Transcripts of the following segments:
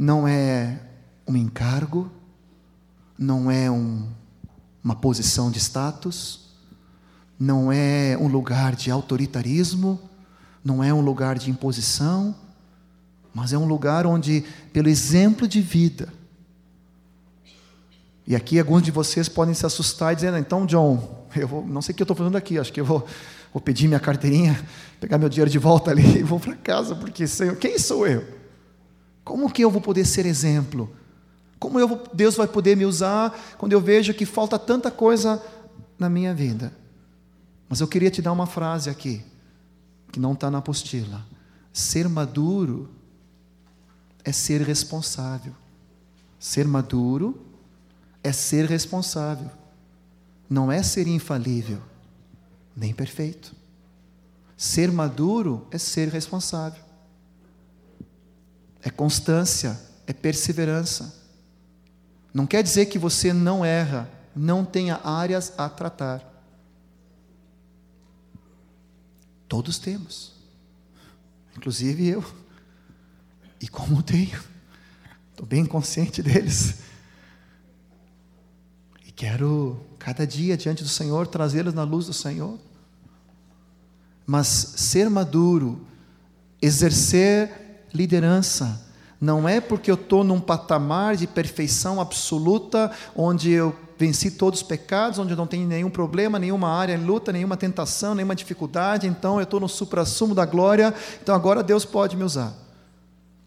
não é um encargo, não é um, uma posição de status, não é um lugar de autoritarismo, não é um lugar de imposição, mas é um lugar onde, pelo exemplo de vida, e aqui alguns de vocês podem se assustar dizer, então, John, eu vou, não sei o que eu estou fazendo aqui, acho que eu vou, vou pedir minha carteirinha, pegar meu dinheiro de volta ali e vou para casa, porque Senhor, quem sou eu? Como que eu vou poder ser exemplo? Como eu, Deus vai poder me usar quando eu vejo que falta tanta coisa na minha vida? Mas eu queria te dar uma frase aqui, que não está na apostila. Ser maduro é ser responsável. Ser maduro é ser responsável. Não é ser infalível, nem perfeito. Ser maduro é ser responsável. É constância, é perseverança. Não quer dizer que você não erra, não tenha áreas a tratar. Todos temos, inclusive eu. E como tenho, estou bem consciente deles. E quero, cada dia diante do Senhor, trazê-los na luz do Senhor. Mas ser maduro, exercer liderança, não é porque eu estou num patamar de perfeição absoluta, onde eu venci todos os pecados, onde não tenho nenhum problema, nenhuma área em luta, nenhuma tentação, nenhuma dificuldade, então eu estou no supra-sumo da glória, então agora Deus pode me usar.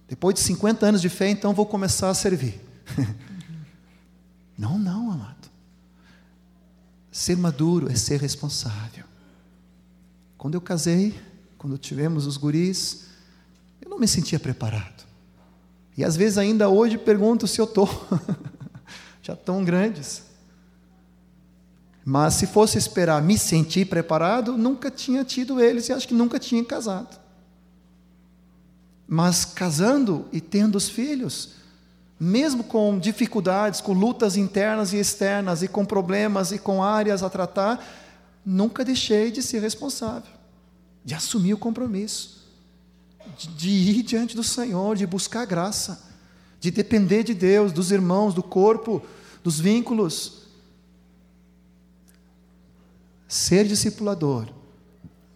Depois de 50 anos de fé, então vou começar a servir. não, não, amado. Ser maduro é ser responsável. Quando eu casei, quando tivemos os guris, não me sentia preparado. E às vezes ainda hoje pergunto se eu estou. Já tão grandes. Mas se fosse esperar me sentir preparado, nunca tinha tido eles e acho que nunca tinha casado. Mas casando e tendo os filhos, mesmo com dificuldades, com lutas internas e externas, e com problemas e com áreas a tratar, nunca deixei de ser responsável, de assumir o compromisso de ir diante do Senhor, de buscar graça, de depender de Deus, dos irmãos, do corpo, dos vínculos. Ser discipulador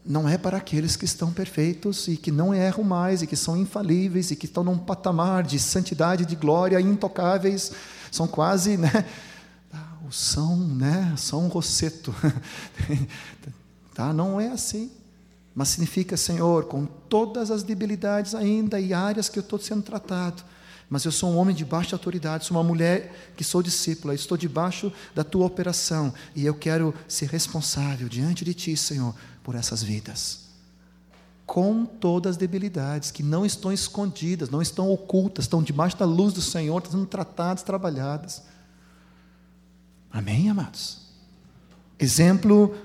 não é para aqueles que estão perfeitos e que não erram mais e que são infalíveis e que estão num patamar de santidade, de glória, intocáveis, são quase, né, o São, né, São Rosseto. tá? Não é assim mas significa, Senhor, com todas as debilidades ainda e áreas que eu estou sendo tratado, mas eu sou um homem de autoridade, sou uma mulher que sou discípula, estou debaixo da tua operação e eu quero ser responsável diante de ti, Senhor, por essas vidas. Com todas as debilidades que não estão escondidas, não estão ocultas, estão debaixo da luz do Senhor, estão sendo tratadas, trabalhadas. Amém, amados? Exemplo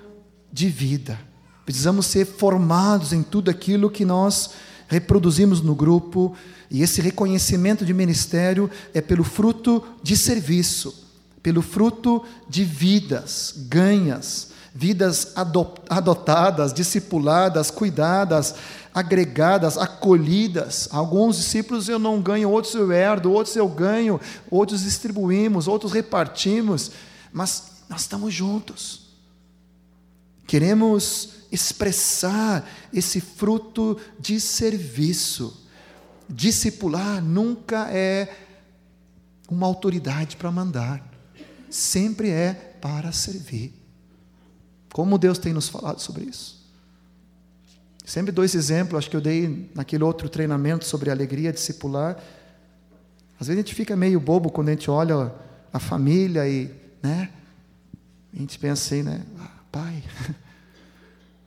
de vida. Precisamos ser formados em tudo aquilo que nós reproduzimos no grupo, e esse reconhecimento de ministério é pelo fruto de serviço, pelo fruto de vidas ganhas, vidas adotadas, discipuladas, cuidadas, agregadas, acolhidas. Alguns discípulos eu não ganho, outros eu herdo, outros eu ganho, outros distribuímos, outros repartimos, mas nós estamos juntos. Queremos expressar esse fruto de serviço. Discipular nunca é uma autoridade para mandar, sempre é para servir. Como Deus tem nos falado sobre isso? Sempre dou esse exemplo, acho que eu dei naquele outro treinamento sobre alegria discipular. Às vezes a gente fica meio bobo quando a gente olha a família e, né? A gente pensa assim, né? Ah, pai,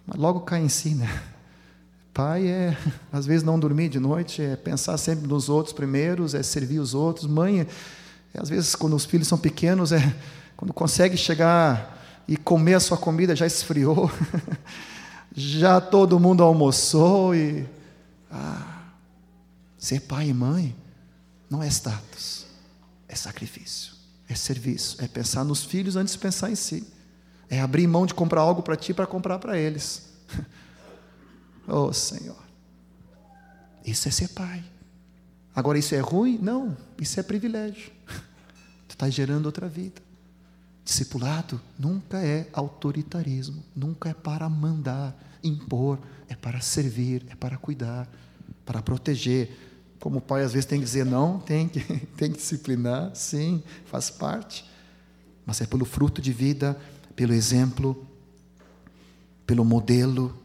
mas logo cai em si, né? Pai é, às vezes, não dormir de noite, é pensar sempre nos outros primeiros, é servir os outros. Mãe, é, às vezes, quando os filhos são pequenos, é quando consegue chegar e comer a sua comida, já esfriou, já todo mundo almoçou e. Ah, ser pai e mãe não é status, é sacrifício, é serviço, é pensar nos filhos antes de pensar em si. É abrir mão de comprar algo para ti para comprar para eles. oh Senhor. Isso é ser pai. Agora, isso é ruim? Não, isso é privilégio. Tu está gerando outra vida. Discipulado nunca é autoritarismo, nunca é para mandar, impor, é para servir, é para cuidar, para proteger. Como o pai às vezes tem que dizer não, tem que, tem que disciplinar, sim, faz parte. Mas é pelo fruto de vida, pelo exemplo, pelo modelo.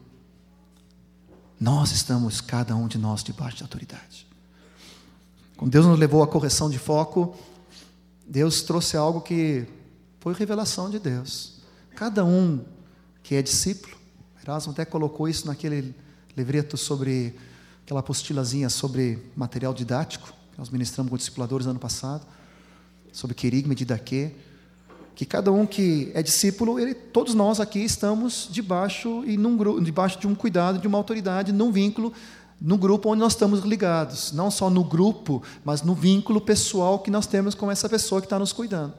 Nós estamos, cada um de nós, debaixo de autoridade. Quando Deus nos levou à correção de foco, Deus trouxe algo que foi revelação de Deus. Cada um que é discípulo, Erasmo até colocou isso naquele livreto sobre aquela apostilazinha sobre material didático, que nós ministramos com discipuladores ano passado, sobre querigma e didaquê, que cada um que é discípulo, ele, todos nós aqui estamos debaixo e num, debaixo de um cuidado, de uma autoridade, num vínculo no grupo onde nós estamos ligados, não só no grupo, mas no vínculo pessoal que nós temos com essa pessoa que está nos cuidando.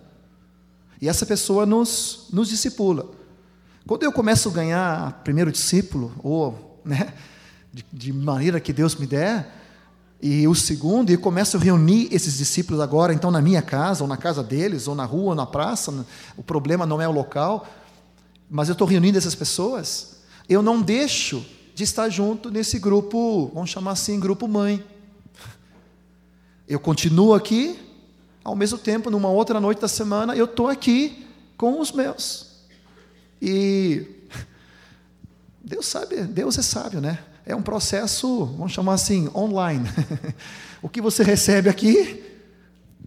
E essa pessoa nos, nos discipula. Quando eu começo a ganhar primeiro discípulo, ou né, de, de maneira que Deus me der, e o segundo, e começo a reunir esses discípulos agora, então na minha casa, ou na casa deles, ou na rua, ou na praça, o problema não é o local, mas eu estou reunindo essas pessoas, eu não deixo de estar junto nesse grupo, vamos chamar assim, grupo mãe. Eu continuo aqui, ao mesmo tempo, numa outra noite da semana, eu estou aqui com os meus. E Deus sabe, Deus é sábio, né? É um processo, vamos chamar assim, online. o que você recebe aqui,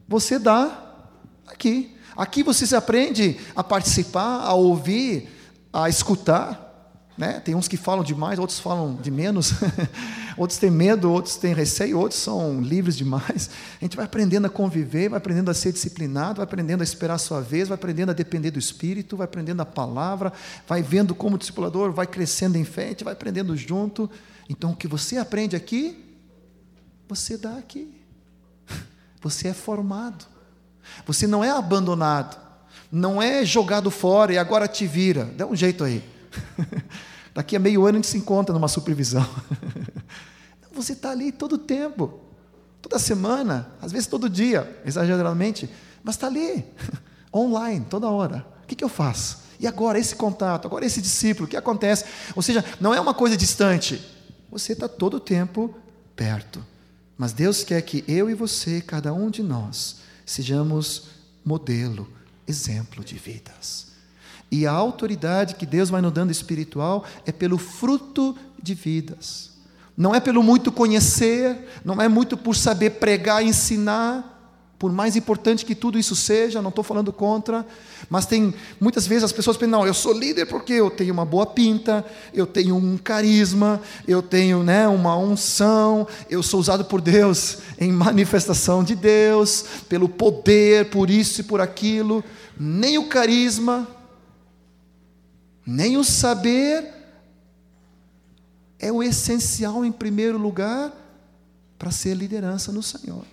você dá aqui. Aqui você se aprende a participar, a ouvir, a escutar. Né? Tem uns que falam demais, outros falam de menos, outros têm medo, outros têm receio, outros são livres demais. A gente vai aprendendo a conviver, vai aprendendo a ser disciplinado, vai aprendendo a esperar a sua vez, vai aprendendo a depender do Espírito, vai aprendendo a palavra, vai vendo como o discipulador vai crescendo em gente vai aprendendo junto. Então o que você aprende aqui, você dá aqui. Você é formado. Você não é abandonado, não é jogado fora e agora te vira. Dá um jeito aí. Daqui a meio ano a gente se encontra numa supervisão. Você está ali todo o tempo, toda semana, às vezes todo dia, exageradamente, mas está ali, online, toda hora. O que, que eu faço? E agora esse contato, agora esse discípulo, o que acontece? Ou seja, não é uma coisa distante, você está todo o tempo perto. Mas Deus quer que eu e você, cada um de nós, sejamos modelo, exemplo de vidas. E a autoridade que Deus vai nos dando espiritual é pelo fruto de vidas. Não é pelo muito conhecer, não é muito por saber pregar, ensinar, por mais importante que tudo isso seja, não estou falando contra, mas tem muitas vezes as pessoas pensam, não, eu sou líder porque eu tenho uma boa pinta, eu tenho um carisma, eu tenho né, uma unção, eu sou usado por Deus em manifestação de Deus, pelo poder, por isso e por aquilo. Nem o carisma, nem o saber é o essencial em primeiro lugar para ser liderança no Senhor.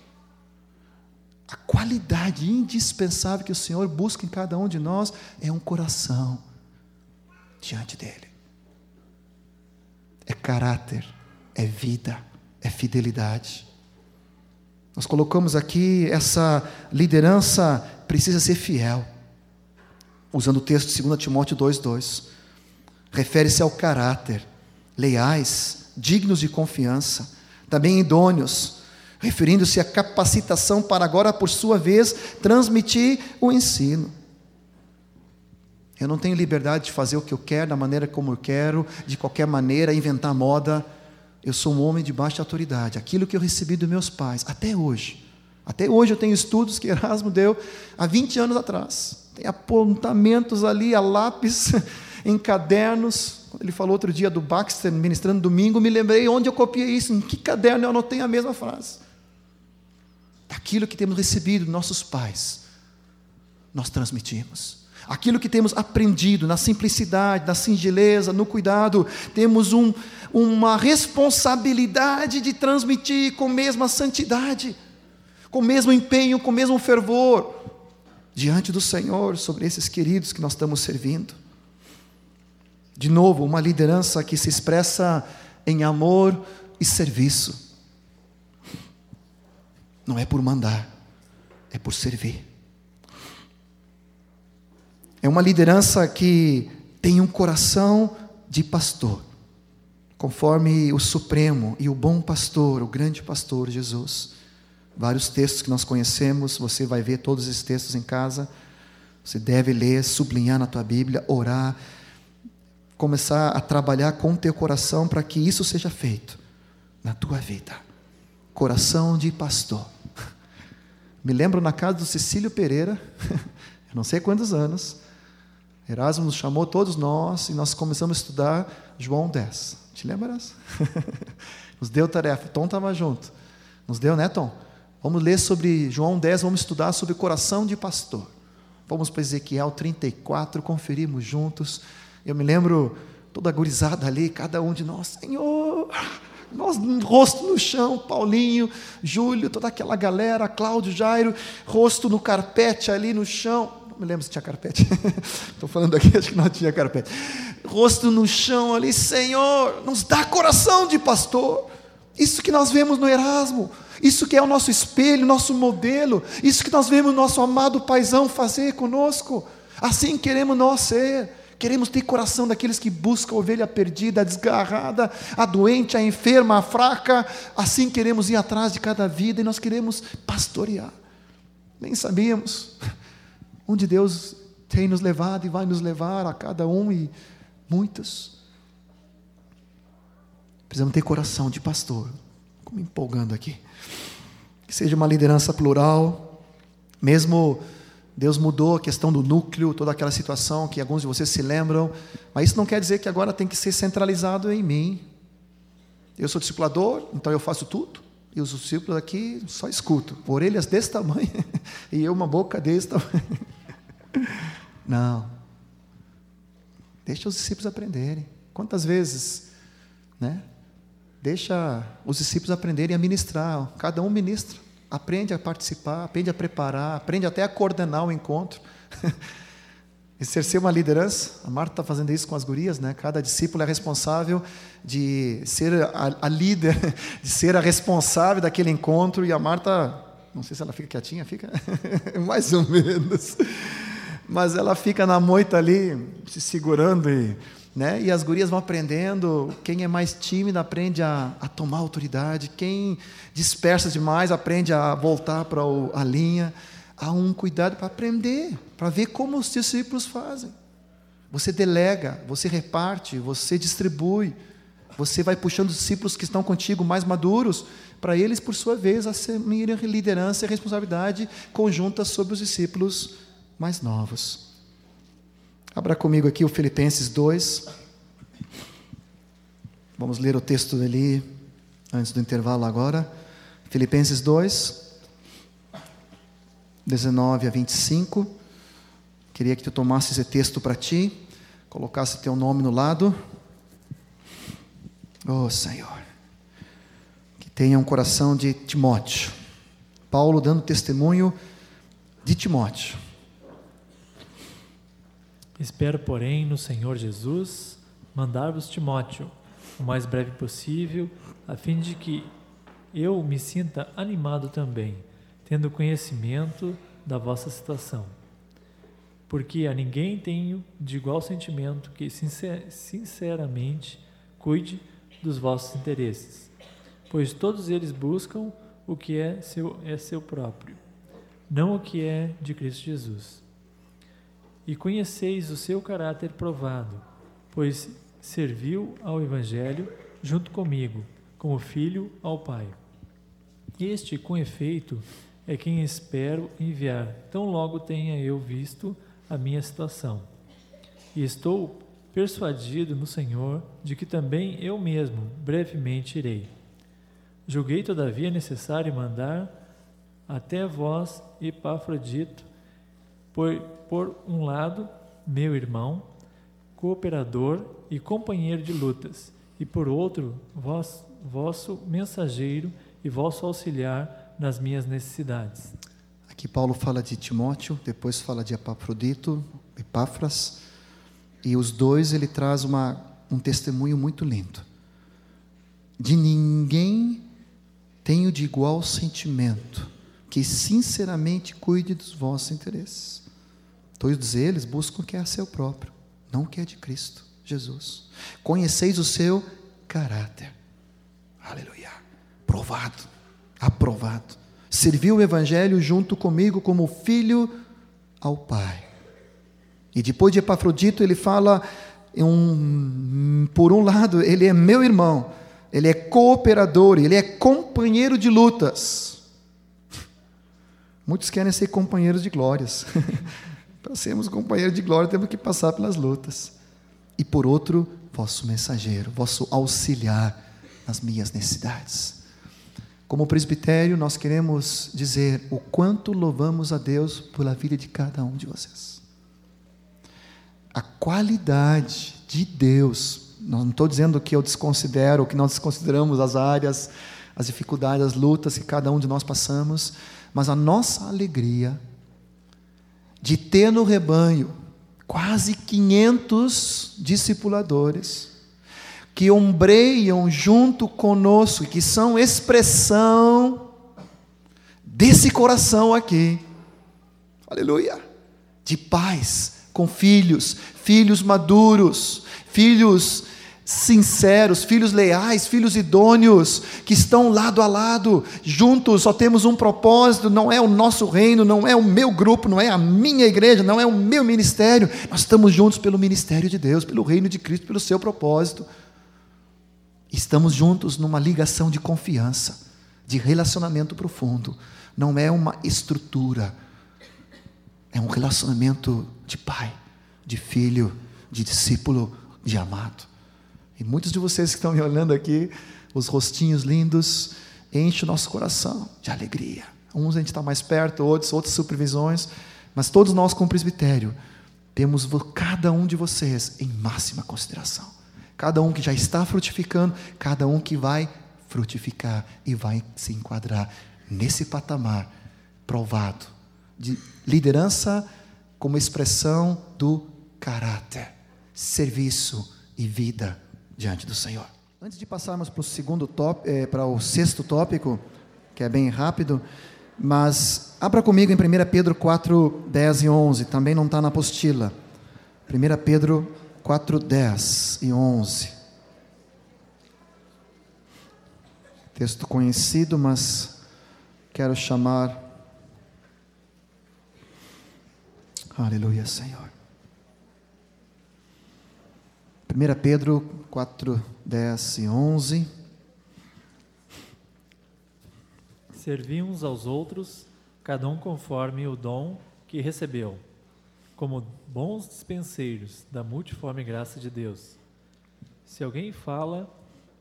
A qualidade indispensável que o Senhor busca em cada um de nós é um coração diante dEle. É caráter, é vida, é fidelidade. Nós colocamos aqui essa liderança precisa ser fiel usando o texto de 2 Timóteo 2,2. Refere-se ao caráter, leais, dignos de confiança, também idôneos, referindo-se à capacitação para agora, por sua vez, transmitir o ensino. Eu não tenho liberdade de fazer o que eu quero, da maneira como eu quero, de qualquer maneira, inventar moda. Eu sou um homem de baixa autoridade. Aquilo que eu recebi dos meus pais, até hoje. Até hoje eu tenho estudos que Erasmo deu há 20 anos atrás. Tem apontamentos ali a lápis, em cadernos. Ele falou outro dia do Baxter ministrando domingo, me lembrei onde eu copiei isso, em que caderno eu anotei a mesma frase. Daquilo que temos recebido dos nossos pais, nós transmitimos. Aquilo que temos aprendido na simplicidade, na singeleza, no cuidado, temos um, uma responsabilidade de transmitir com a mesma santidade, com o mesmo empenho, com o mesmo fervor diante do Senhor sobre esses queridos que nós estamos servindo. De novo, uma liderança que se expressa em amor e serviço. não é por mandar, é por servir. É uma liderança que tem um coração de pastor, conforme o Supremo e o bom pastor, o grande pastor Jesus. Vários textos que nós conhecemos, você vai ver todos esses textos em casa. Você deve ler, sublinhar na tua Bíblia, orar, começar a trabalhar com o teu coração para que isso seja feito na tua vida. Coração de pastor. Me lembro na casa do Cecílio Pereira, eu não sei quantos anos, Erasmo nos chamou todos nós e nós começamos a estudar João 10. Te lembras? nos deu tarefa. Tom estava junto. Nos deu, né, Tom? Vamos ler sobre João 10, vamos estudar sobre coração de pastor. Vamos para Ezequiel 34, conferimos juntos. Eu me lembro toda agorizada ali, cada um de nós, Senhor, nós rosto no chão, Paulinho, Júlio, toda aquela galera, Cláudio, Jairo, rosto no carpete ali no chão. Não me lembro se tinha carpete. Estou falando aqui, acho que não tinha carpete. Rosto no chão ali, Senhor, nos dá coração de pastor. Isso que nós vemos no Erasmo, isso que é o nosso espelho, nosso modelo, isso que nós vemos nosso amado paisão fazer conosco. Assim queremos nós ser. Queremos ter coração daqueles que buscam a ovelha perdida, a desgarrada, a doente, a enferma, a fraca. Assim queremos ir atrás de cada vida e nós queremos pastorear. Nem sabíamos onde Deus tem nos levado e vai nos levar a cada um e muitos. Precisamos ter coração de pastor. Como empolgando aqui. Que seja uma liderança plural, mesmo Deus mudou a questão do núcleo, toda aquela situação que alguns de vocês se lembram, mas isso não quer dizer que agora tem que ser centralizado em mim. Eu sou discipulador, então eu faço tudo, e os discípulos aqui só escutam, orelhas desse tamanho, e eu uma boca desse tamanho. Não. Deixa os discípulos aprenderem. Quantas vezes, né? Deixa os discípulos aprenderem a ministrar. Cada um ministra. Aprende a participar, aprende a preparar, aprende até a coordenar o encontro. Exercer uma liderança. A Marta está fazendo isso com as gurias, né? Cada discípulo é responsável de ser a, a líder, de ser a responsável daquele encontro. E a Marta, não sei se ela fica quietinha, fica mais ou menos mas ela fica na moita ali, se segurando e, né? E as gurias vão aprendendo. Quem é mais tímido aprende a, a tomar autoridade. Quem dispersa demais aprende a voltar para a linha. Há um cuidado para aprender, para ver como os discípulos fazem. Você delega, você reparte, você distribui. Você vai puxando os discípulos que estão contigo mais maduros, para eles, por sua vez, assumirem liderança e responsabilidade conjunta sobre os discípulos mais novos. Abra comigo aqui o Filipenses 2. Vamos ler o texto ali antes do intervalo agora. Filipenses 2, 19 a 25. Queria que tu tomasse esse texto para ti, colocasse teu nome no lado. Oh Senhor, que tenha um coração de Timóteo. Paulo dando testemunho de Timóteo. Espero, porém, no Senhor Jesus mandar-vos Timóteo o mais breve possível, a fim de que eu me sinta animado também, tendo conhecimento da vossa situação. Porque a ninguém tenho de igual sentimento que sinceramente cuide dos vossos interesses, pois todos eles buscam o que é seu, é seu próprio, não o que é de Cristo Jesus e conheceis o seu caráter provado, pois serviu ao Evangelho junto comigo, como filho ao Pai. Este, com efeito, é quem espero enviar, tão logo tenha eu visto a minha situação. E estou persuadido no Senhor de que também eu mesmo brevemente irei. Julguei, todavia, necessário mandar até vós, Epafrodito, por, por um lado, meu irmão, cooperador e companheiro de lutas, e por outro, vós, vosso mensageiro e vosso auxiliar nas minhas necessidades. Aqui Paulo fala de Timóteo, depois fala de Epafrodito, Epáfras, e os dois ele traz uma, um testemunho muito lindo. De ninguém tenho de igual sentimento que sinceramente cuide dos vossos interesses. Todos eles buscam o que é seu próprio, não o que é de Cristo Jesus. Conheceis o seu caráter. Aleluia. Provado, aprovado. Serviu o Evangelho junto comigo como filho ao Pai. E depois de Epafrodito, ele fala, um, por um lado, ele é meu irmão, ele é cooperador, ele é companheiro de lutas. Muitos querem ser companheiros de glórias. Para sermos companheiros de glória, temos que passar pelas lutas. E por outro, vosso mensageiro, vosso auxiliar nas minhas necessidades. Como presbitério, nós queremos dizer o quanto louvamos a Deus pela vida de cada um de vocês. A qualidade de Deus, não estou dizendo que eu desconsidero, que nós desconsideramos as áreas, as dificuldades, as lutas que cada um de nós passamos, mas a nossa alegria de ter no rebanho quase 500 discipuladores que ombreiam junto conosco, que são expressão desse coração aqui. Aleluia! De paz com filhos, filhos maduros, filhos sinceros, filhos leais, filhos idôneos, que estão lado a lado, juntos, só temos um propósito, não é o nosso reino, não é o meu grupo, não é a minha igreja, não é o meu ministério, nós estamos juntos pelo ministério de Deus, pelo reino de Cristo, pelo seu propósito. Estamos juntos numa ligação de confiança, de relacionamento profundo, não é uma estrutura, é um relacionamento de pai, de filho, de discípulo, de amado. E muitos de vocês que estão me olhando aqui, os rostinhos lindos, enche o nosso coração de alegria. Uns a gente está mais perto, outros, outras supervisões, mas todos nós, como presbitério, temos cada um de vocês em máxima consideração. Cada um que já está frutificando, cada um que vai frutificar e vai se enquadrar nesse patamar provado de liderança como expressão do caráter, serviço e vida diante do Senhor. Antes de passarmos para o segundo top, é, para o sexto tópico, que é bem rápido, mas abra comigo em 1 Pedro 4, 10 e 11, também não está na apostila. 1 Pedro 4, 10 e 11. Texto conhecido, mas quero chamar. Aleluia, Senhor. 1 Pedro 4, 10 e 11. Servi uns aos outros, cada um conforme o dom que recebeu, como bons dispenseiros da multiforme graça de Deus. Se alguém fala,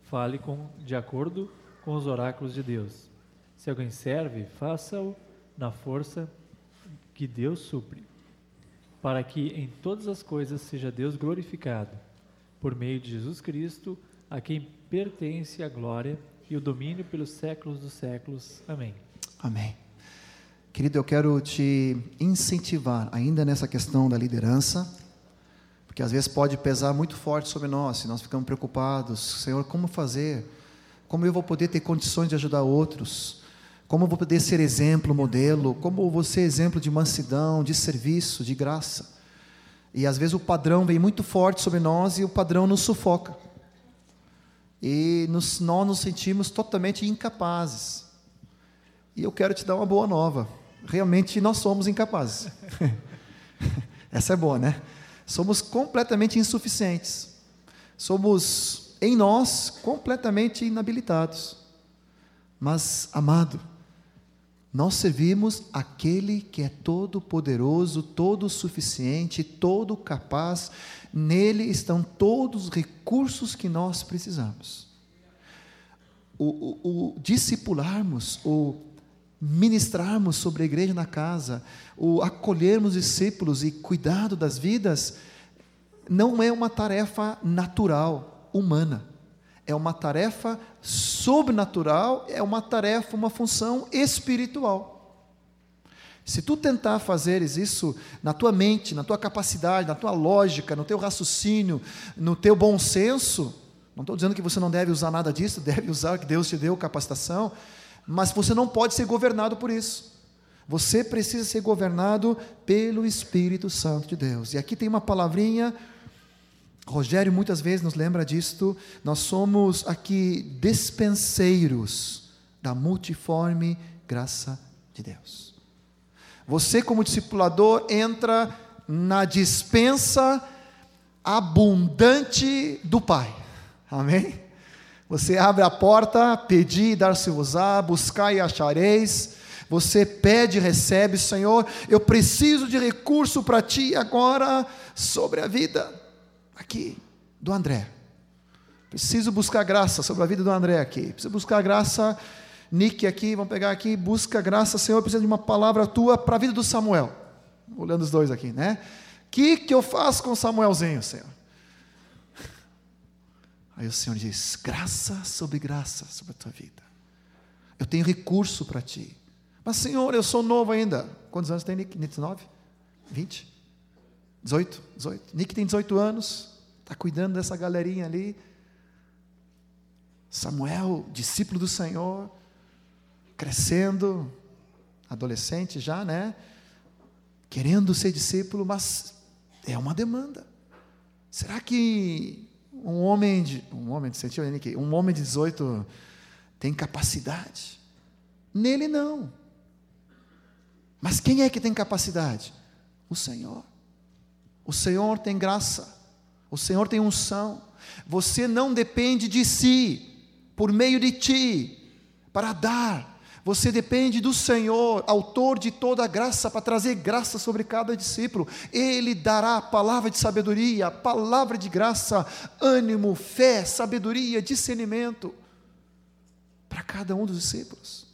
fale com, de acordo com os oráculos de Deus. Se alguém serve, faça-o na força que Deus supre, para que em todas as coisas seja Deus glorificado por meio de Jesus Cristo, a quem pertence a glória e o domínio pelos séculos dos séculos. Amém. Amém. Querido, eu quero te incentivar ainda nessa questão da liderança, porque às vezes pode pesar muito forte sobre nós, se nós ficamos preocupados, Senhor, como fazer? Como eu vou poder ter condições de ajudar outros? Como eu vou poder ser exemplo, modelo? Como eu vou ser exemplo de mansidão, de serviço, de graça? E às vezes o padrão vem muito forte sobre nós e o padrão nos sufoca. E nos, nós nos sentimos totalmente incapazes. E eu quero te dar uma boa nova. Realmente nós somos incapazes. Essa é boa, né? Somos completamente insuficientes. Somos, em nós, completamente inabilitados. Mas, amado, nós servimos aquele que é todo poderoso, todo suficiente, todo capaz. Nele estão todos os recursos que nós precisamos. O, o, o discipularmos, o ministrarmos sobre a igreja na casa, o acolhermos discípulos e cuidado das vidas, não é uma tarefa natural, humana é uma tarefa sobrenatural, é uma tarefa, uma função espiritual. Se tu tentar fazeres isso na tua mente, na tua capacidade, na tua lógica, no teu raciocínio, no teu bom senso, não estou dizendo que você não deve usar nada disso, deve usar que Deus te deu capacitação, mas você não pode ser governado por isso. Você precisa ser governado pelo Espírito Santo de Deus. E aqui tem uma palavrinha, Rogério muitas vezes nos lembra disto. Nós somos aqui despenseiros da multiforme graça de Deus. Você, como discipulador, entra na dispensa abundante do Pai. Amém? Você abre a porta, pedi e dar-se-vos-á, buscai e achareis. Você pede e recebe, Senhor, eu preciso de recurso para ti agora sobre a vida aqui do André. Preciso buscar graça sobre a vida do André aqui. Preciso buscar graça, Nick aqui, vamos pegar aqui, busca graça, Senhor, preciso de uma palavra tua para a vida do Samuel. Olhando os dois aqui, né? O que, que eu faço com Samuelzinho, Senhor? Aí o Senhor diz: graça sobre graça sobre a tua vida. Eu tenho recurso para ti. Mas, Senhor, eu sou novo ainda. Quantos anos tem Nick? 19? 20? 18? 18. Nick tem 18 anos, está cuidando dessa galerinha ali. Samuel, discípulo do Senhor, crescendo, adolescente já, né? Querendo ser discípulo, mas é uma demanda. Será que um homem de um homem de um homem de 18 tem capacidade? Nele não. Mas quem é que tem capacidade? O Senhor. O Senhor tem graça. O Senhor tem unção. Você não depende de si, por meio de ti, para dar. Você depende do Senhor, autor de toda a graça, para trazer graça sobre cada discípulo. Ele dará a palavra de sabedoria, a palavra de graça, ânimo, fé, sabedoria, discernimento para cada um dos discípulos.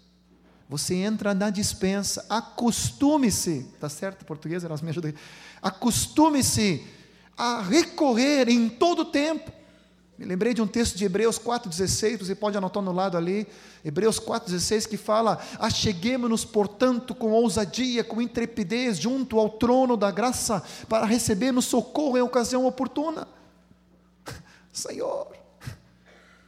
Você entra na dispensa, acostume-se, está certo? Português, elas me ajudam. Acostume-se a recorrer em todo o tempo me lembrei de um texto de Hebreus 4,16, você pode anotar no lado ali, Hebreus 4,16, que fala: Acheguemos-nos, portanto, com ousadia, com intrepidez, junto ao trono da graça, para recebermos socorro em ocasião oportuna. Senhor,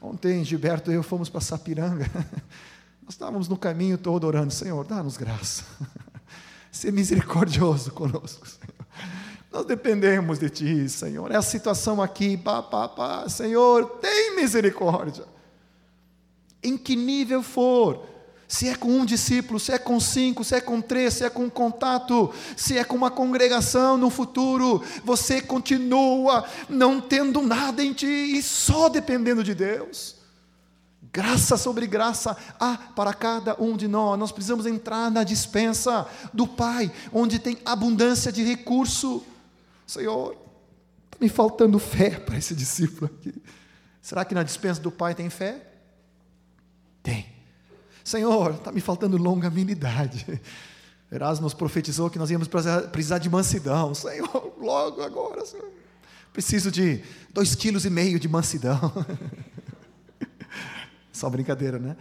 ontem Gilberto e eu fomos para Sapiranga, nós estávamos no caminho todo orando: Senhor, dá-nos graça, ser misericordioso conosco, Senhor. Nós dependemos de Ti, Senhor. É a situação aqui, pá, pá, pá. Senhor, tem misericórdia. Em que nível for, se é com um discípulo, se é com cinco, se é com três, se é com um contato, se é com uma congregação no futuro, você continua não tendo nada em ti e só dependendo de Deus. Graça sobre graça há para cada um de nós. Nós precisamos entrar na dispensa do Pai, onde tem abundância de recurso. Senhor, está me faltando fé para esse discípulo aqui. Será que na dispensa do Pai tem fé? Tem. Senhor, está me faltando longanimidade. Erasmo nos profetizou que nós íamos precisar de mansidão. Senhor, logo agora, Senhor. Preciso de dois quilos e meio de mansidão. Só brincadeira, né?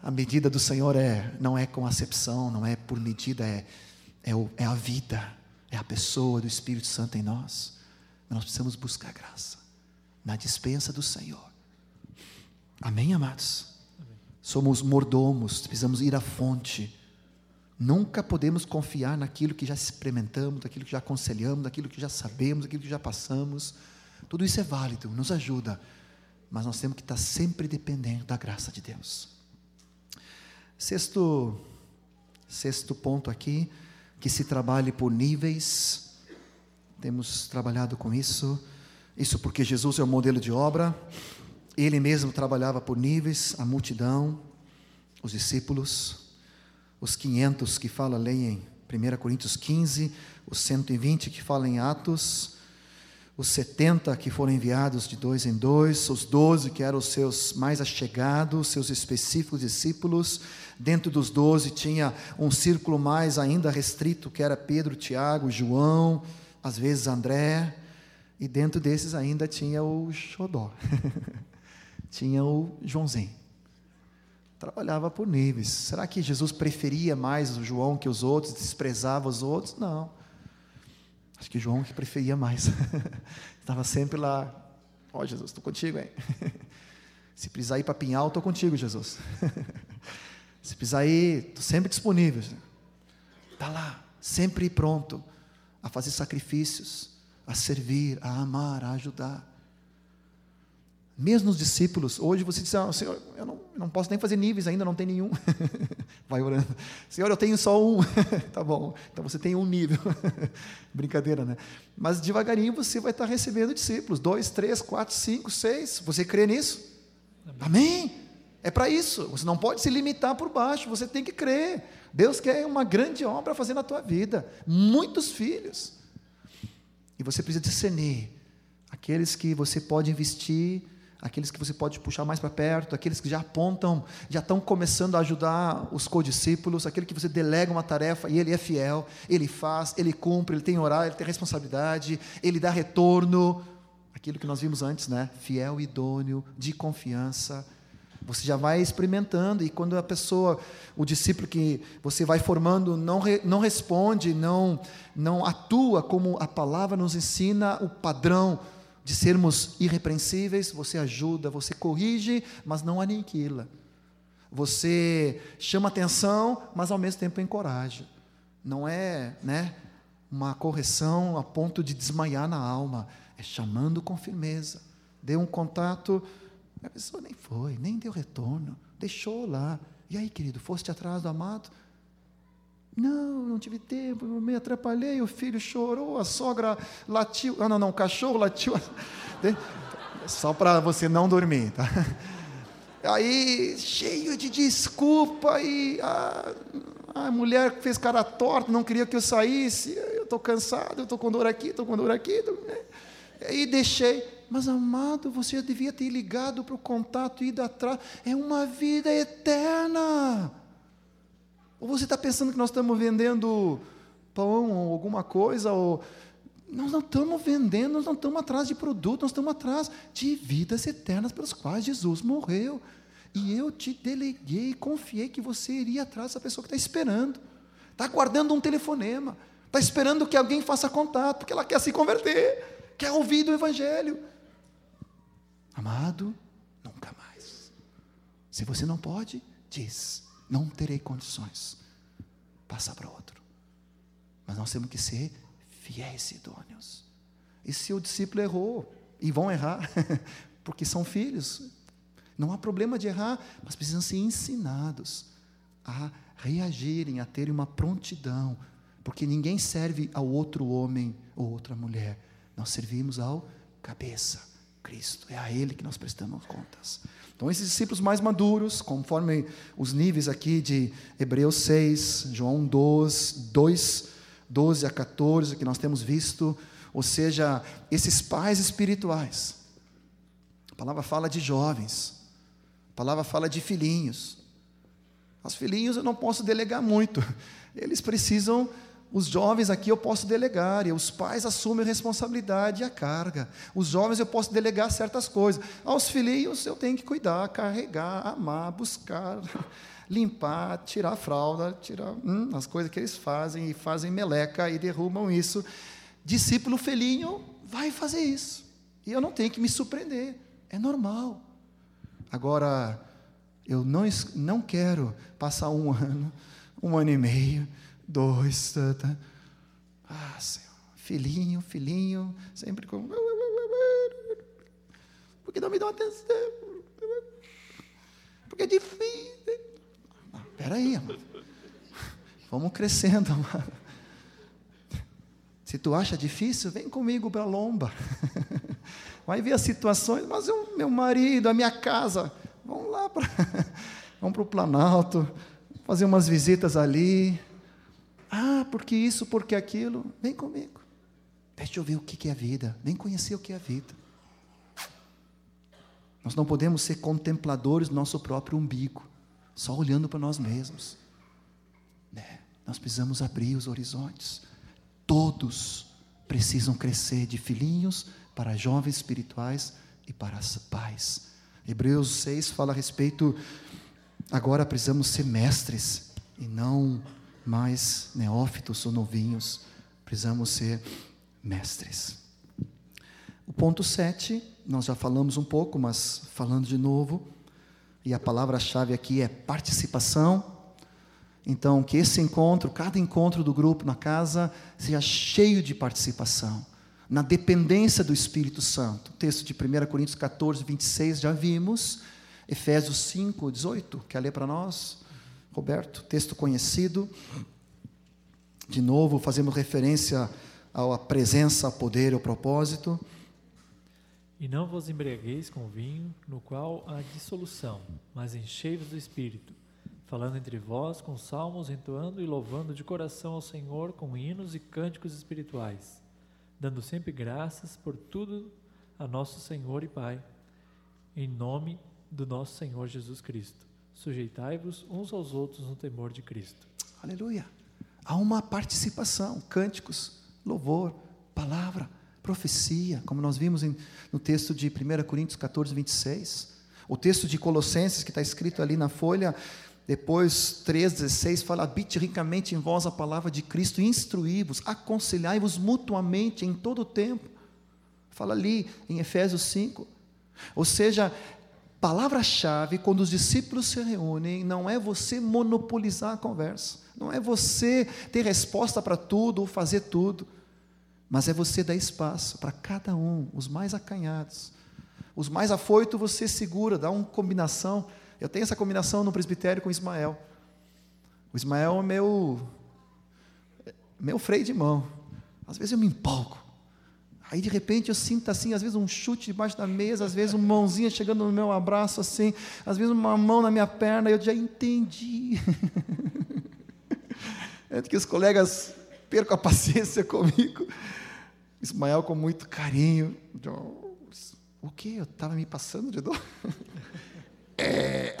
A medida do Senhor é, não é com acepção, não é por medida, é, é, é a vida é a pessoa do Espírito Santo em nós. Nós precisamos buscar graça na dispensa do Senhor. Amém, amados? Somos mordomos, precisamos ir à fonte. Nunca podemos confiar naquilo que já experimentamos, daquilo que já aconselhamos, daquilo que já sabemos, daquilo que já passamos. Tudo isso é válido, nos ajuda, mas nós temos que estar sempre dependendo da graça de Deus. Sexto, sexto ponto aqui, que se trabalhe por níveis. Temos trabalhado com isso. Isso porque Jesus é o modelo de obra. Ele mesmo trabalhava por níveis, a multidão, os discípulos, os 500 que fala, leem em 1 Coríntios 15, os 120 que falam em Atos, os 70 que foram enviados de dois em dois, os 12 que eram os seus mais achegados, seus específicos discípulos. Dentro dos 12 tinha um círculo mais ainda restrito, que era Pedro, Tiago, João, às vezes André. E dentro desses ainda tinha o Xodó, tinha o Joãozinho. Trabalhava por níveis. Será que Jesus preferia mais o João que os outros, desprezava os outros? Não. Acho que João que preferia mais. Estava sempre lá. Ó oh, Jesus, estou contigo, hein? Se precisar ir para Pinhal, estou contigo, Jesus. Se precisar ir, estou sempre disponível. Está lá, sempre pronto a fazer sacrifícios, a servir, a amar, a ajudar. Mesmo os discípulos, hoje você diz, ah, Senhor, eu não, eu não posso nem fazer níveis ainda, não tem nenhum. Vai orando. Senhor, eu tenho só um. tá bom, então você tem um nível. Brincadeira, né? Mas devagarinho você vai estar recebendo discípulos. Dois, três, quatro, cinco, seis. Você crê nisso? Amém? Amém? É para isso. Você não pode se limitar por baixo, você tem que crer. Deus quer uma grande obra fazer na tua vida. Muitos filhos. E você precisa discernir aqueles que você pode investir aqueles que você pode puxar mais para perto, aqueles que já apontam, já estão começando a ajudar os codiscípulos, aquele que você delega uma tarefa e ele é fiel, ele faz, ele cumpre, ele tem horário, ele tem responsabilidade, ele dá retorno, aquilo que nós vimos antes, né? Fiel, idôneo, de confiança. Você já vai experimentando e quando a pessoa, o discípulo que você vai formando não, re, não responde, não não atua como a palavra nos ensina o padrão de sermos irrepreensíveis, você ajuda, você corrige, mas não aniquila. Você chama atenção, mas ao mesmo tempo encoraja. Não é, né, uma correção a ponto de desmaiar na alma, é chamando com firmeza. Deu um contato, a pessoa nem foi, nem deu retorno, deixou lá. E aí, querido, foste atrás do amado? Não, não tive tempo, me atrapalhei, o filho chorou, a sogra latiu. Ah, não, não, o cachorro latiu. Só para você não dormir, tá? Aí, cheio de desculpa, e a, a mulher fez cara torta, não queria que eu saísse. Eu estou cansado, eu estou com dor aqui, estou com dor aqui. Tô... Né? E deixei. Mas, amado, você devia ter ligado para o contato e ido atrás. É uma vida eterna. Ou você está pensando que nós estamos vendendo pão ou alguma coisa? Ou... Nós não estamos vendendo, nós não estamos atrás de produto, nós estamos atrás de vidas eternas pelas quais Jesus morreu. E eu te deleguei, confiei que você iria atrás dessa pessoa que está esperando. Está guardando um telefonema. Está esperando que alguém faça contato, porque ela quer se converter, quer ouvir do Evangelho. Amado, nunca mais. Se você não pode, diz não terei condições. Passar para outro. Mas nós temos que ser fiéis e idôneos. E se o discípulo errou, e vão errar, porque são filhos, não há problema de errar, mas precisam ser ensinados a reagirem, a terem uma prontidão, porque ninguém serve ao outro homem ou outra mulher, nós servimos ao cabeça, Cristo, é a Ele que nós prestamos contas. Então, esses discípulos mais maduros, conforme os níveis aqui de Hebreus 6, João 12, 2, 12 a 14, que nós temos visto, ou seja, esses pais espirituais. A palavra fala de jovens, a palavra fala de filhinhos. Os filhinhos eu não posso delegar muito, eles precisam os jovens aqui eu posso delegar, e os pais assumem a responsabilidade e a carga. Os jovens eu posso delegar certas coisas. Aos filhinhos eu tenho que cuidar, carregar, amar, buscar, limpar, tirar a fralda, tirar hum, as coisas que eles fazem, e fazem meleca e derrubam isso. Discípulo filhinho vai fazer isso. E eu não tenho que me surpreender, é normal. Agora, eu não, não quero passar um ano, um ano e meio, dois, tá, tá. Ah, Senhor, filhinho, filhinho, sempre com. Porque não me dão atenção? Porque é difícil. Ah, espera aí, amado. Vamos crescendo, amado. Se tu acha difícil, vem comigo para a lomba. Vai ver as situações, mas o meu marido, a minha casa, vamos lá para. Vamos para o Planalto, fazer umas visitas ali, ah, porque isso, porque aquilo. Vem comigo. Deixa eu ver o que é a vida. Vem conhecer o que é a vida. Nós não podemos ser contempladores do nosso próprio umbigo, só olhando para nós mesmos. Né? Nós precisamos abrir os horizontes. Todos precisam crescer de filhinhos para jovens espirituais e para pais. Hebreus 6 fala a respeito, agora precisamos ser mestres e não mais neófitos ou novinhos, precisamos ser mestres. O ponto 7, nós já falamos um pouco, mas falando de novo, e a palavra-chave aqui é participação. Então, que esse encontro, cada encontro do grupo na casa, seja cheio de participação, na dependência do Espírito Santo. O texto de 1 Coríntios 14, 26, já vimos. Efésios 5, 18, quer ler para nós? Roberto, texto conhecido. De novo, fazemos referência à presença, ao poder, ao propósito. E não vos embriagueis com vinho, no qual há dissolução, mas enchei-vos do Espírito falando entre vós com salmos, entoando e louvando de coração ao Senhor com hinos e cânticos espirituais, dando sempre graças por tudo a nosso Senhor e Pai, em nome do nosso Senhor Jesus Cristo. Sujeitai-vos uns aos outros no temor de Cristo. Aleluia. Há uma participação, cânticos, louvor, palavra, profecia, como nós vimos em, no texto de 1 Coríntios 14, 26. O texto de Colossenses, que está escrito ali na folha, depois, 3,16 fala: habite ricamente em vós a palavra de Cristo, instruí-vos, aconselhai-vos mutuamente em todo o tempo. Fala ali em Efésios 5. Ou seja, palavra-chave, quando os discípulos se reúnem, não é você monopolizar a conversa, não é você ter resposta para tudo ou fazer tudo, mas é você dar espaço para cada um, os mais acanhados, os mais afoitos você segura, dá uma combinação eu tenho essa combinação no presbitério com o Ismael. O Ismael é meu, meu freio de mão. Às vezes eu me empolgo. Aí de repente eu sinto assim, às vezes um chute debaixo da mesa, às vezes uma mãozinha chegando no meu abraço assim, às vezes uma mão na minha perna, eu já entendi. é que os colegas percam a paciência comigo. Ismael com muito carinho. O que? Eu estava me passando de dor? É.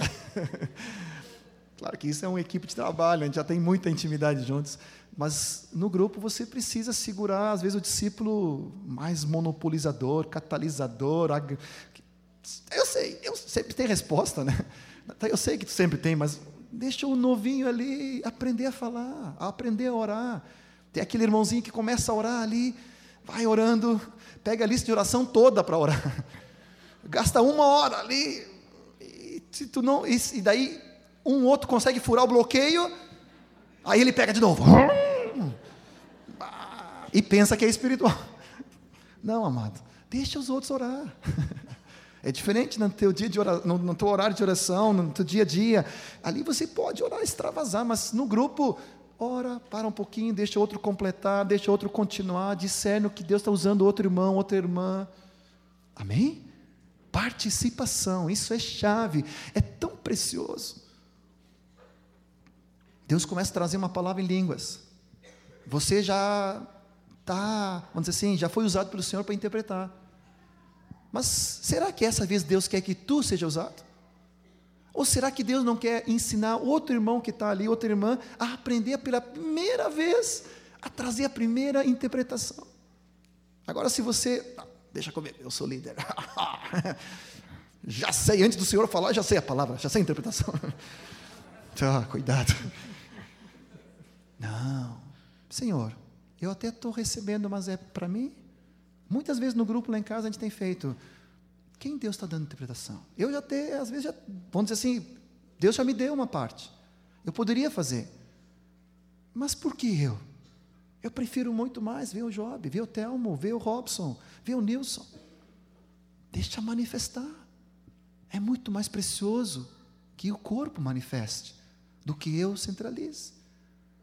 Claro que isso é uma equipe de trabalho, a gente já tem muita intimidade juntos, mas no grupo você precisa segurar, às vezes, o discípulo mais monopolizador, catalisador. Ag... Eu sei, eu sempre tem resposta, né? Eu sei que tu sempre tem, mas deixa o novinho ali aprender a falar, a aprender a orar. Tem aquele irmãozinho que começa a orar ali, vai orando, pega a lista de oração toda para orar. Gasta uma hora ali, se tu não, e, e daí um outro consegue furar o bloqueio, aí ele pega de novo. E pensa que é espiritual. Não, amado, deixa os outros orar. É diferente no teu dia de oração, no, teu horário de oração, no teu dia a dia. Ali você pode orar, extravasar, mas no grupo, ora, para um pouquinho, deixa outro completar, deixa outro continuar, discerne que Deus está usando outro irmão, outra irmã. Amém? Participação, isso é chave, é tão precioso. Deus começa a trazer uma palavra em línguas. Você já está, vamos dizer assim, já foi usado pelo Senhor para interpretar. Mas será que essa vez Deus quer que tu seja usado? Ou será que Deus não quer ensinar outro irmão que está ali, outra irmã, a aprender pela primeira vez, a trazer a primeira interpretação? Agora, se você Deixa comigo, eu sou líder. já sei, antes do Senhor falar, já sei a palavra, já sei a interpretação. ah, cuidado. Não, Senhor, eu até estou recebendo, mas é para mim. Muitas vezes no grupo lá em casa a gente tem feito. Quem Deus está dando interpretação? Eu já tenho, às vezes, já, vamos dizer assim, Deus já me deu uma parte. Eu poderia fazer. Mas por que eu? Eu prefiro muito mais ver o Job, ver o Telmo, ver o Robson, ver o Nilson. Deixa manifestar. É muito mais precioso que o corpo manifeste do que eu centralize.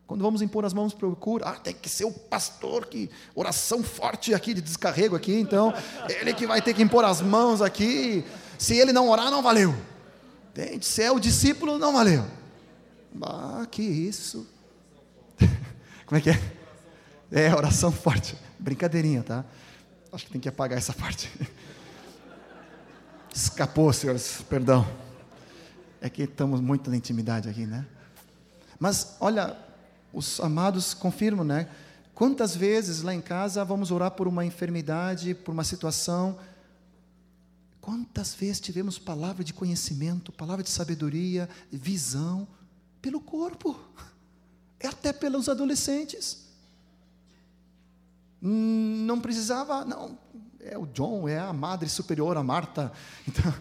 Quando vamos impor as mãos para o cura, ah, tem que ser o pastor que oração forte aqui de descarrego aqui, então ele que vai ter que impor as mãos aqui. Se ele não orar, não valeu. Entende? Se é o discípulo, não valeu. Ah, que isso. Como é que é? É, oração forte. Brincadeirinha, tá? Acho que tem que apagar essa parte. Escapou, senhores, perdão. É que estamos muito na intimidade aqui, né? Mas, olha, os amados confirmam, né? Quantas vezes lá em casa vamos orar por uma enfermidade, por uma situação. Quantas vezes tivemos palavra de conhecimento, palavra de sabedoria, visão, pelo corpo, até pelos adolescentes. Não precisava, não, é o John, é a madre superior, a Marta. Então,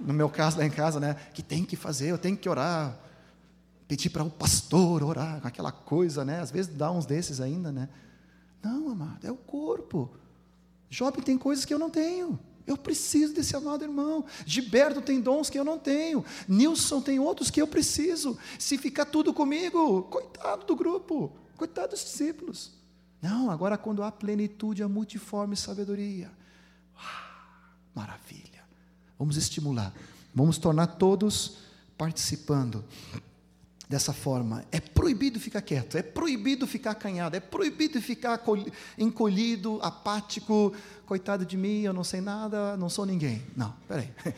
no meu caso lá em casa, né, que tem que fazer, eu tenho que orar. Pedir para o pastor orar, aquela coisa, né? Às vezes dá uns desses ainda, né? Não, amado, é o corpo. Job tem coisas que eu não tenho. Eu preciso desse amado irmão. Gilberto tem dons que eu não tenho. Nilson tem outros que eu preciso. Se ficar tudo comigo, coitado do grupo, coitado dos discípulos. Não, agora quando há plenitude, a multiforme sabedoria. Ah, maravilha. Vamos estimular. Vamos tornar todos participando dessa forma. É proibido ficar quieto, é proibido ficar acanhado, é proibido ficar encolhido, apático, coitado de mim, eu não sei nada, não sou ninguém. Não, peraí.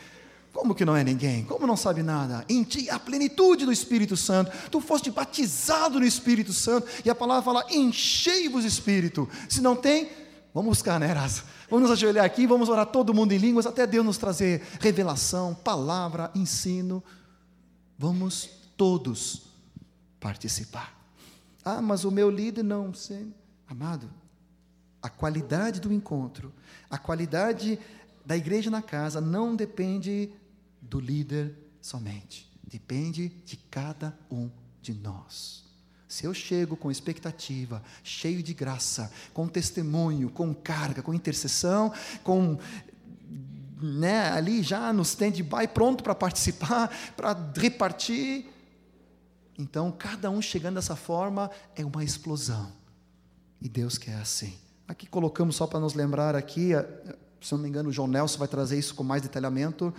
Como que não é ninguém? Como não sabe nada? Em ti a plenitude do Espírito Santo. Tu foste batizado no Espírito Santo. E a palavra fala: enchei-vos Espírito. Se não tem, vamos buscar, né, Erasa? Vamos nos ajoelhar aqui, vamos orar todo mundo em línguas, até Deus nos trazer revelação, palavra, ensino. Vamos todos participar. Ah, mas o meu líder não sei. Amado, a qualidade do encontro, a qualidade da igreja na casa não depende do líder somente, depende de cada um de nós. Se eu chego com expectativa, cheio de graça, com testemunho, com carga, com intercessão, com né, ali já no stand-by, pronto para participar, para repartir, então, cada um chegando dessa forma é uma explosão. E Deus quer assim. Aqui colocamos só para nos lembrar aqui, se não me engano, o João Nelson vai trazer isso com mais detalhamento,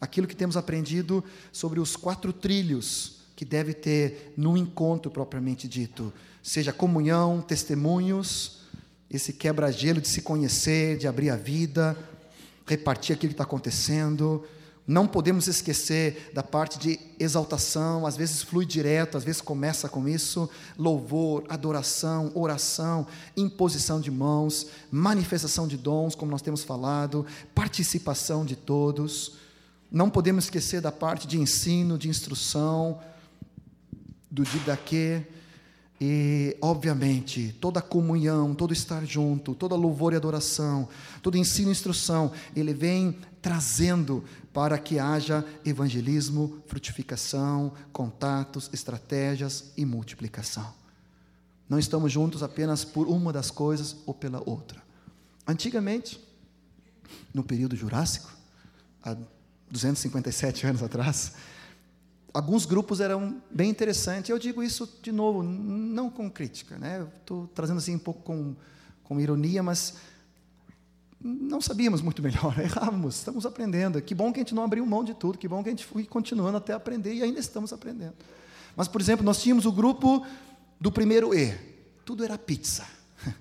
aquilo que temos aprendido sobre os quatro trilhos que deve ter no encontro propriamente dito, seja comunhão, testemunhos, esse quebra-gelo de se conhecer, de abrir a vida, repartir aquilo que está acontecendo, não podemos esquecer da parte de exaltação, às vezes flui direto, às vezes começa com isso, louvor, adoração, oração, imposição de mãos, manifestação de dons, como nós temos falado, participação de todos. Não podemos esquecer da parte de ensino, de instrução, do didaquê, e, obviamente, toda comunhão, todo estar junto, toda louvor e adoração, todo ensino e instrução, ele vem trazendo para que haja evangelismo, frutificação, contatos, estratégias e multiplicação. Não estamos juntos apenas por uma das coisas ou pela outra. Antigamente, no período Jurássico, há 257 anos atrás, alguns grupos eram bem interessantes. Eu digo isso de novo, não com crítica, né? Estou trazendo assim um pouco com, com ironia, mas não sabíamos muito melhor, errávamos, estamos aprendendo. Que bom que a gente não abriu mão de tudo, que bom que a gente foi continuando até aprender e ainda estamos aprendendo. Mas, por exemplo, nós tínhamos o grupo do primeiro E, tudo era pizza.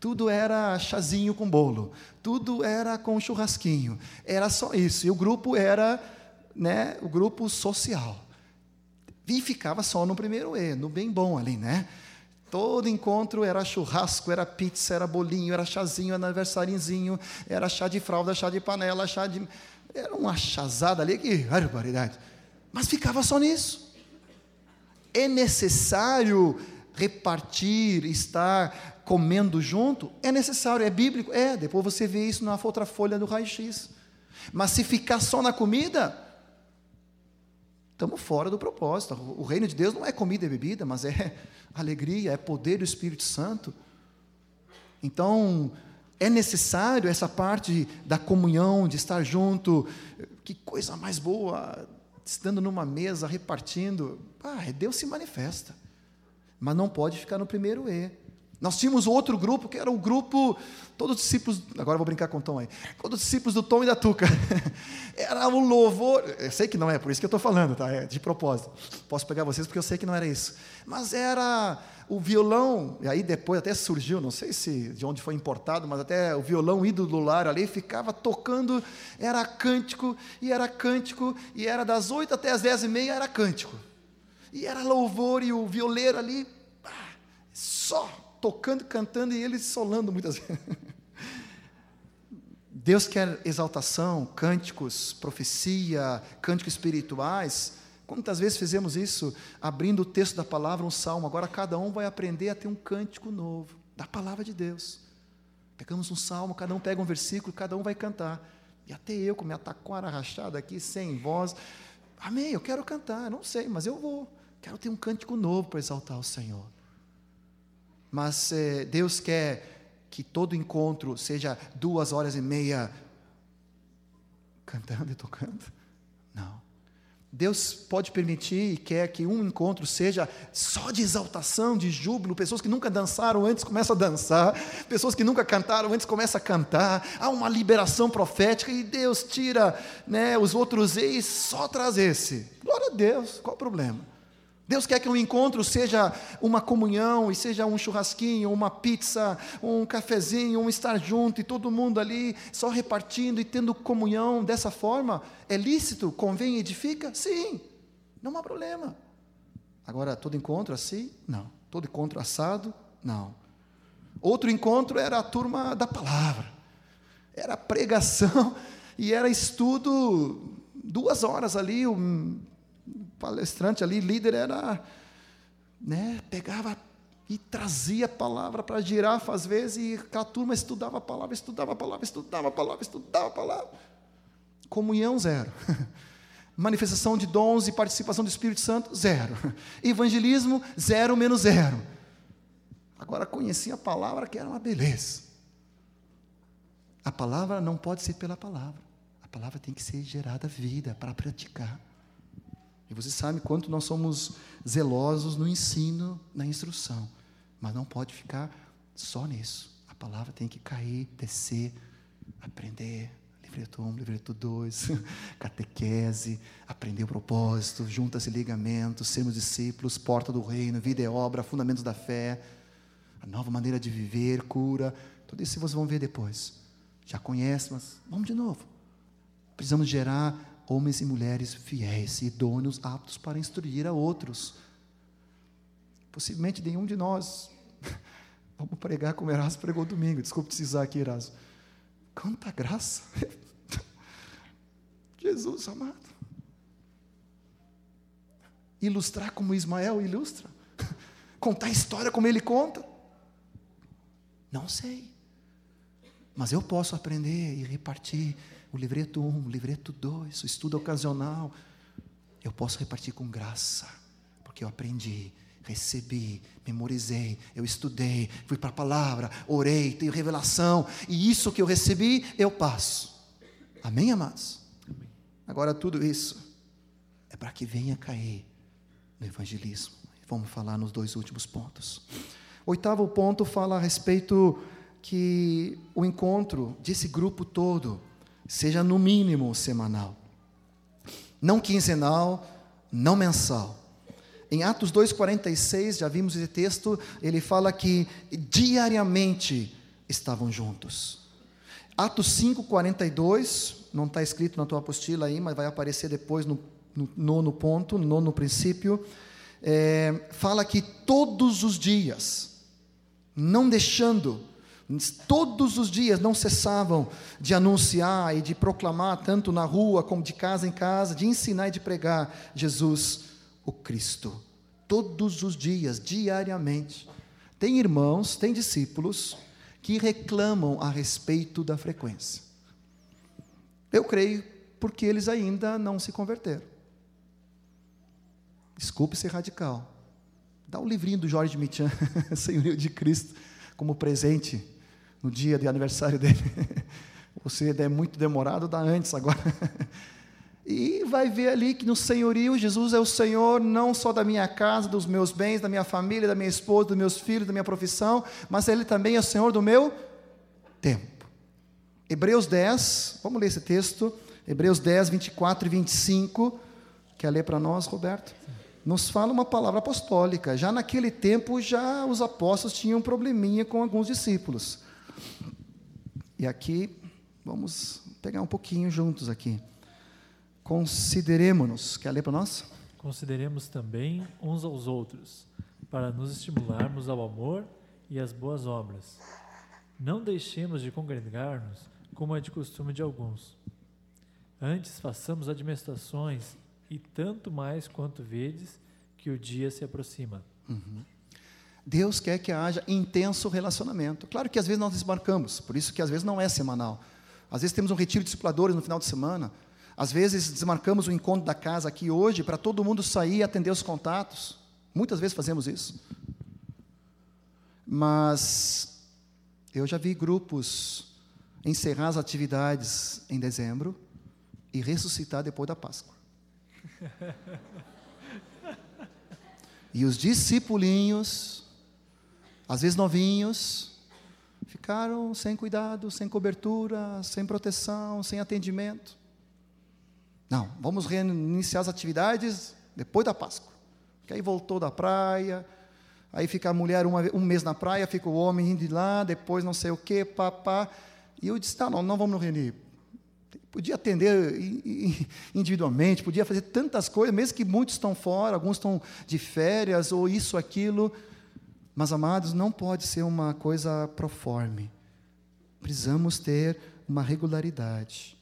Tudo era chazinho com bolo, tudo era com churrasquinho, era só isso. E o grupo era né, o grupo social. E ficava só no primeiro E, no bem bom ali, né? Todo encontro era churrasco, era pizza, era bolinho, era chazinho, aniversariozinho, era chá de fralda, chá de panela, chá de. Era uma chazada ali, que barbaridade. Mas ficava só nisso. É necessário repartir, estar comendo junto? É necessário, é bíblico? É, depois você vê isso na outra folha do raio-x. Mas se ficar só na comida, estamos fora do propósito. O reino de Deus não é comida e bebida, mas é alegria, é poder do Espírito Santo. Então, é necessário essa parte da comunhão, de estar junto. Que coisa mais boa, estando numa mesa, repartindo. Ah, Deus se manifesta. Mas não pode ficar no primeiro E. Nós tínhamos outro grupo, que era o grupo, todos os discípulos, agora vou brincar com o Tom aí, todos os discípulos do Tom e da Tuca. Era o louvor, eu sei que não é, por isso que eu estou falando, tá? É de propósito. Posso pegar vocês porque eu sei que não era isso. Mas era o violão, e aí depois até surgiu, não sei se de onde foi importado, mas até o violão ídolo do lar ali ficava tocando, era cântico, e era cântico, e era das oito até as dez e meia era cântico. E era louvor, e o violeiro ali, só tocando, cantando e ele solando muitas vezes. Deus quer exaltação, cânticos, profecia, cânticos espirituais. Quantas vezes fizemos isso, abrindo o texto da palavra, um salmo? Agora cada um vai aprender a ter um cântico novo, da palavra de Deus. Pegamos um salmo, cada um pega um versículo, cada um vai cantar. E até eu, com minha taquara rachada aqui, sem voz, amém, eu quero cantar, não sei, mas eu vou. Quero ter um cântico novo para exaltar o Senhor. Mas eh, Deus quer que todo encontro seja duas horas e meia cantando e tocando? Não. Deus pode permitir e quer que um encontro seja só de exaltação, de júbilo, pessoas que nunca dançaram antes começam a dançar, pessoas que nunca cantaram antes começam a cantar, há uma liberação profética e Deus tira né, os outros ex, só traz esse. Glória a Deus, qual o problema? Deus quer que um encontro seja uma comunhão, e seja um churrasquinho, uma pizza, um cafezinho, um estar junto e todo mundo ali só repartindo e tendo comunhão dessa forma. É lícito? Convém edifica? Sim, não há problema. Agora, todo encontro assim? Não. Todo encontro assado? Não. Outro encontro era a turma da palavra, era pregação e era estudo, duas horas ali, um palestrante ali, líder, era, né, pegava e trazia a palavra para a girafa às vezes, e a turma estudava a palavra, estudava a palavra, estudava a palavra, estudava a palavra. Comunhão, zero. Manifestação de dons e participação do Espírito Santo, zero. Evangelismo, zero menos zero. Agora conhecia a palavra que era uma beleza. A palavra não pode ser pela palavra. A palavra tem que ser gerada vida para praticar. E você sabe quanto nós somos zelosos no ensino, na instrução. Mas não pode ficar só nisso. A palavra tem que cair, descer, aprender. Livreto 1, livreto 2, catequese, aprender o propósito, juntas e ligamentos, sermos discípulos, porta do reino, vida e obra, fundamentos da fé, a nova maneira de viver, cura. Tudo isso vocês vão ver depois. Já conhece, mas vamos de novo. Precisamos gerar homens e mulheres fiéis idôneos, aptos para instruir a outros. Possivelmente nenhum de nós vamos pregar como Erasmo pregou domingo. Desculpe precisar aqui, Erasmo. Quanta graça! Jesus amado. Ilustrar como Ismael ilustra. Contar a história como ele conta. Não sei. Mas eu posso aprender e repartir o livreto 1, o livreto 2, o estudo ocasional, eu posso repartir com graça, porque eu aprendi, recebi, memorizei, eu estudei, fui para a palavra, orei, tenho revelação, e isso que eu recebi, eu passo. Amém, amados? Amém. Agora, tudo isso é para que venha cair no evangelismo. Vamos falar nos dois últimos pontos. Oitavo ponto fala a respeito que o encontro desse grupo todo seja no mínimo semanal, não quinzenal, não mensal. Em Atos 2,46, já vimos esse texto, ele fala que diariamente estavam juntos. Atos 5,42, não está escrito na tua apostila aí, mas vai aparecer depois no, no nono ponto, no nono princípio, é, fala que todos os dias, não deixando Todos os dias não cessavam de anunciar e de proclamar, tanto na rua como de casa em casa, de ensinar e de pregar Jesus, o Cristo. Todos os dias, diariamente. Tem irmãos, tem discípulos que reclamam a respeito da frequência. Eu creio porque eles ainda não se converteram. Desculpe ser radical. Dá o um livrinho do Jorge Michan, Senhorio de Cristo, como presente no dia de aniversário dele. Você é muito demorado, dá antes agora. E vai ver ali que no senhorio, Jesus é o Senhor não só da minha casa, dos meus bens, da minha família, da minha esposa, dos meus filhos, da minha profissão, mas Ele também é o Senhor do meu tempo. Hebreus 10, vamos ler esse texto. Hebreus 10, 24 e 25. Quer ler para nós, Roberto? Nos fala uma palavra apostólica. Já naquele tempo, já os apóstolos tinham um probleminha com alguns discípulos. E aqui, vamos pegar um pouquinho juntos aqui. Consideremos-nos, quer ler para nós? Consideremos também uns aos outros, para nos estimularmos ao amor e às boas obras. Não deixemos de congregar-nos, como é de costume de alguns. Antes façamos administrações, e tanto mais quanto vedes que o dia se aproxima. Uhum. Deus quer que haja intenso relacionamento. Claro que às vezes nós desmarcamos, por isso que às vezes não é semanal. Às vezes temos um retiro de discipuladores no final de semana. Às vezes desmarcamos o encontro da casa aqui hoje para todo mundo sair e atender os contatos. Muitas vezes fazemos isso. Mas eu já vi grupos encerrar as atividades em dezembro e ressuscitar depois da Páscoa. E os discipulinhos, às vezes novinhos, ficaram sem cuidado, sem cobertura, sem proteção, sem atendimento. Não, vamos reiniciar as atividades depois da Páscoa. Que aí voltou da praia, aí fica a mulher uma, um mês na praia, fica o homem indo de lá, depois não sei o quê, papá. E eu disse, tá, não, não vamos nos reunir. Podia atender individualmente, podia fazer tantas coisas, mesmo que muitos estão fora, alguns estão de férias, ou isso, aquilo. Mas, amados, não pode ser uma coisa proforme. Precisamos ter uma regularidade.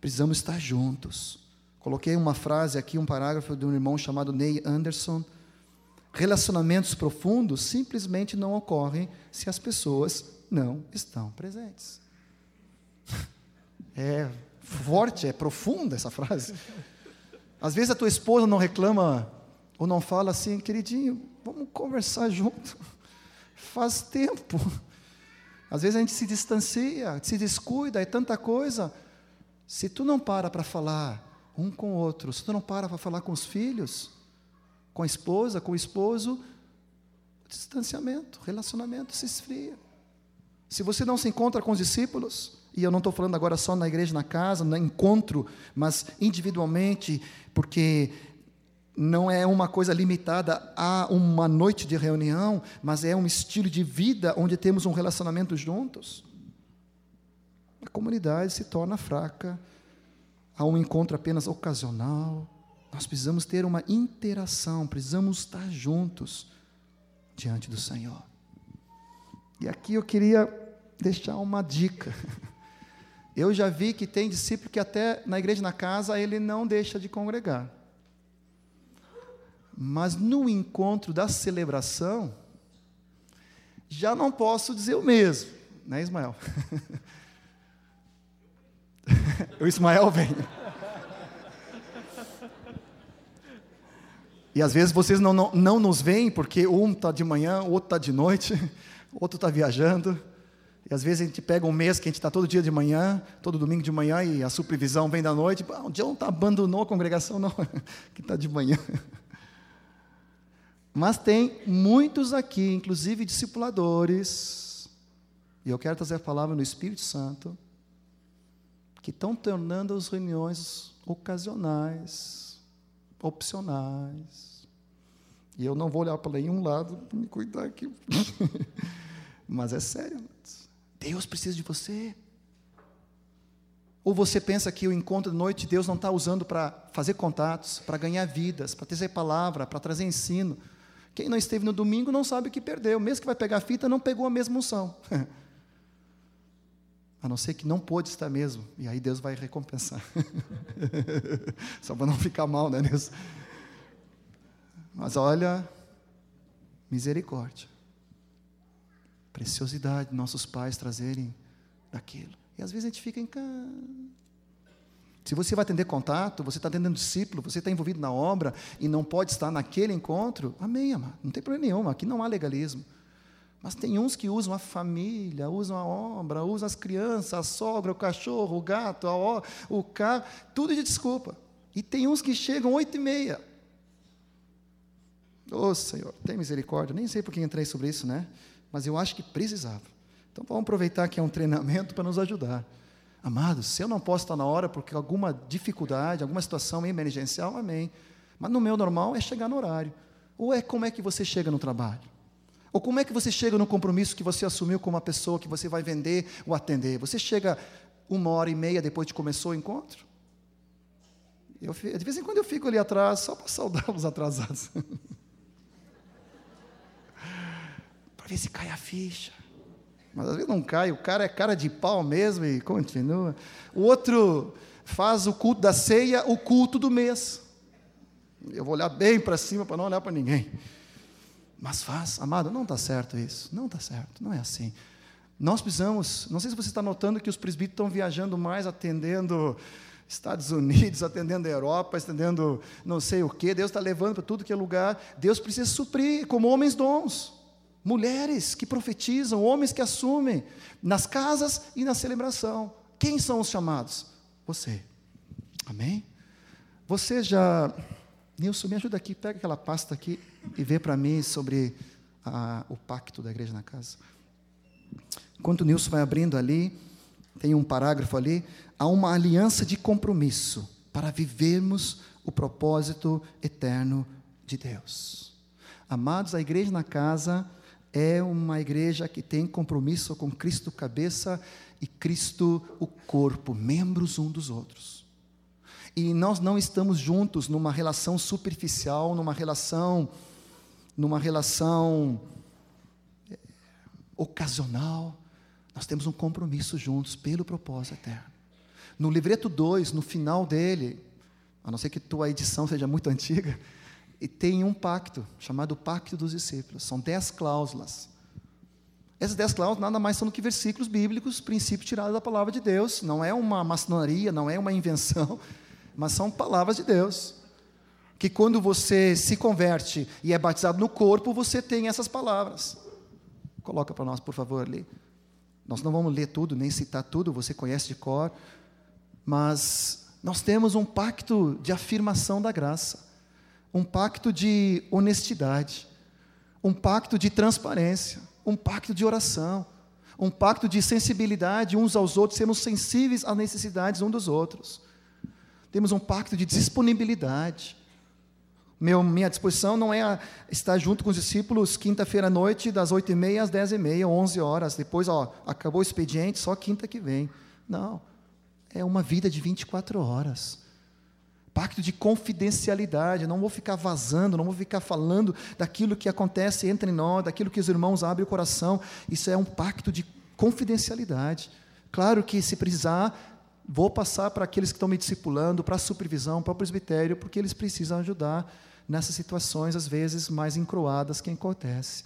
Precisamos estar juntos. Coloquei uma frase aqui, um parágrafo de um irmão chamado Ney Anderson. Relacionamentos profundos simplesmente não ocorrem se as pessoas não estão presentes. É forte, é profunda essa frase. Às vezes a tua esposa não reclama ou não fala assim, queridinho, vamos conversar junto. Faz tempo. Às vezes a gente se distancia, se descuida, é tanta coisa. Se tu não para para falar um com o outro, se tu não para para falar com os filhos, com a esposa, com o esposo, distanciamento, relacionamento se esfria. Se você não se encontra com os discípulos, e eu não estou falando agora só na igreja, na casa, no encontro, mas individualmente, porque não é uma coisa limitada a uma noite de reunião, mas é um estilo de vida onde temos um relacionamento juntos. A comunidade se torna fraca, há um encontro apenas ocasional. Nós precisamos ter uma interação, precisamos estar juntos diante do Senhor. E aqui eu queria deixar uma dica. Eu já vi que tem discípulo que até na igreja na casa ele não deixa de congregar. Mas no encontro da celebração, já não posso dizer o mesmo, né, Ismael? o Ismael vem. E às vezes vocês não, não, não nos veem, porque um está de manhã, outro está de noite, outro está viajando. E às vezes a gente pega um mês que a gente está todo dia de manhã, todo domingo de manhã, e a supervisão vem da noite. Ah, o John tá, abandonou a congregação, não, que está de manhã. Mas tem muitos aqui, inclusive discipuladores, e eu quero trazer a palavra no Espírito Santo, que estão tornando as reuniões ocasionais, opcionais. E eu não vou olhar para nenhum lado para me cuidar aqui. Mas é sério. Deus precisa de você. Ou você pensa que o encontro de noite Deus não está usando para fazer contatos, para ganhar vidas, para trazer palavra, para trazer ensino. Quem não esteve no domingo não sabe o que perdeu. Mesmo que vai pegar a fita, não pegou a mesma unção. A não ser que não pôde estar mesmo. E aí Deus vai recompensar. Só para não ficar mal, né, Deus? Mas olha, misericórdia preciosidade de nossos pais trazerem daquilo. E às vezes a gente fica em casa. Se você vai atender contato, você está atendendo discípulo, você está envolvido na obra e não pode estar naquele encontro, amém, amado. Não tem problema nenhum, aqui não há legalismo. Mas tem uns que usam a família, usam a obra, usam as crianças, a sogra, o cachorro, o gato, a, o carro, tudo de desculpa. E tem uns que chegam oito e meia. Ô oh, Senhor, tem misericórdia. Nem sei por que entrei sobre isso, né? mas eu acho que precisava. Então vamos aproveitar que é um treinamento para nos ajudar. Amados, se eu não posso estar na hora porque alguma dificuldade, alguma situação emergencial, amém. Mas no meu normal é chegar no horário. Ou é como é que você chega no trabalho? Ou como é que você chega no compromisso que você assumiu com uma pessoa que você vai vender ou atender? Você chega uma hora e meia depois de começou o encontro? Eu, de vez em quando eu fico ali atrás só para saudar os atrasados. ver se cai a ficha. Mas às vezes não cai, o cara é cara de pau mesmo e continua. O outro faz o culto da ceia, o culto do mês. Eu vou olhar bem para cima para não olhar para ninguém. Mas faz, amado, não está certo isso. Não está certo, não é assim. Nós precisamos, não sei se você está notando que os presbíteros estão viajando mais, atendendo Estados Unidos, atendendo a Europa, atendendo não sei o que, Deus está levando para tudo que é lugar. Deus precisa suprir como homens dons, mulheres que profetizam, homens que assumem, nas casas e na celebração. Quem são os chamados? Você. Amém? Você já. Nilson, me ajuda aqui, pega aquela pasta aqui e vê para mim sobre a, o pacto da igreja na casa. Enquanto o Nilson vai abrindo ali, tem um parágrafo ali, há uma aliança de compromisso para vivermos o propósito eterno de Deus. Amados, a igreja na casa é uma igreja que tem compromisso com Cristo cabeça e Cristo o corpo, membros um dos outros. E nós não estamos juntos numa relação superficial, numa relação numa relação eh, ocasional, nós temos um compromisso juntos pelo propósito eterno. No livreto 2, no final dele, a não ser que tua edição seja muito antiga, e tem um pacto, chamado Pacto dos Discípulos. São dez cláusulas. Essas dez cláusulas nada mais são do que versículos bíblicos, princípios tirados da palavra de Deus. Não é uma maçonaria, não é uma invenção, mas são palavras de Deus. Que quando você se converte e é batizado no corpo, você tem essas palavras. Coloca para nós, por favor, ali. Nós não vamos ler tudo, nem citar tudo, você conhece de cor, mas nós temos um pacto de afirmação da graça, um pacto de honestidade, um pacto de transparência, um pacto de oração, um pacto de sensibilidade uns aos outros, sermos sensíveis às necessidades uns dos outros. Temos um pacto de disponibilidade, meu, minha disposição não é estar junto com os discípulos quinta-feira à noite, das oito e meia às dez e meia, onze horas. Depois, ó, acabou o expediente, só quinta que vem. Não. É uma vida de 24 horas. Pacto de confidencialidade. Não vou ficar vazando, não vou ficar falando daquilo que acontece entre nós, daquilo que os irmãos abrem o coração. Isso é um pacto de confidencialidade. Claro que, se precisar, vou passar para aqueles que estão me discipulando, para a supervisão, para o presbitério, porque eles precisam ajudar nessas situações, às vezes, mais encroadas que acontece.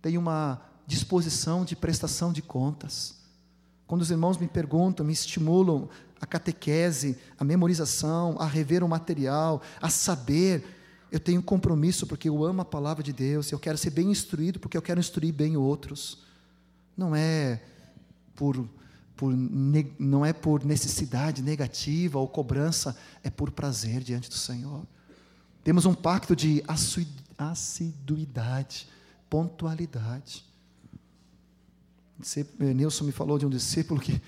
Tem uma disposição de prestação de contas. Quando os irmãos me perguntam, me estimulam a catequese, a memorização, a rever o material, a saber, eu tenho compromisso porque eu amo a palavra de Deus, eu quero ser bem instruído porque eu quero instruir bem outros. Não é por, por não é por necessidade negativa ou cobrança, é por prazer diante do Senhor. Temos um pacto de assiduidade, pontualidade. Nilson me falou de um discípulo que,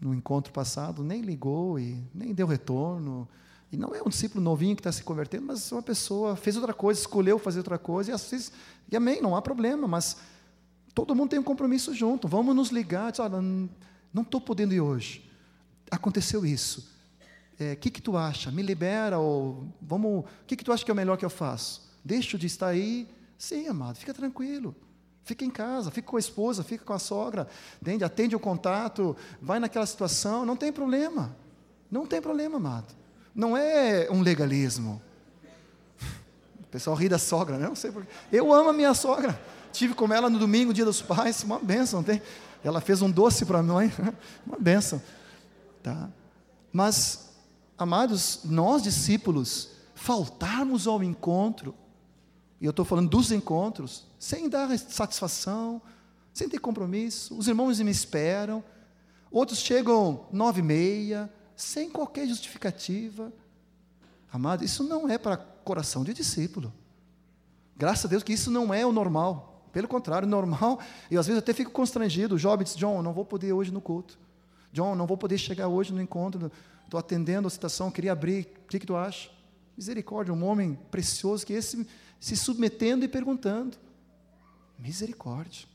no encontro passado, nem ligou e nem deu retorno. E não é um discípulo novinho que está se convertendo, mas uma pessoa fez outra coisa, escolheu fazer outra coisa, e, assim, e amém, não há problema, mas todo mundo tem um compromisso junto. Vamos nos ligar, diz, olha, não estou podendo ir hoje. Aconteceu isso o é, que, que tu acha? Me libera ou vamos. O que, que tu acha que é o melhor que eu faço? Deixo de estar aí? Sim, amado, fica tranquilo. Fica em casa, fica com a esposa, fica com a sogra, atende, atende o contato, vai naquela situação, não tem problema. Não tem problema, amado. Não é um legalismo. O pessoal ri da sogra, né? Não sei porquê. Eu amo a minha sogra. Tive com ela no domingo, dia dos pais, uma benção, tem? Ela fez um doce para mãe, uma benção. Tá? Mas amados, nós discípulos, faltarmos ao encontro, e eu estou falando dos encontros, sem dar satisfação, sem ter compromisso, os irmãos me esperam, outros chegam nove e meia, sem qualquer justificativa. Amado, isso não é para coração de discípulo. Graças a Deus que isso não é o normal. Pelo contrário, normal, e às vezes até fico constrangido. O Job diz, John, não vou poder hoje no culto. John, não vou poder chegar hoje no encontro estou atendendo a citação, queria abrir, o que, que tu acha? Misericórdia, um homem precioso que esse se submetendo e perguntando. Misericórdia.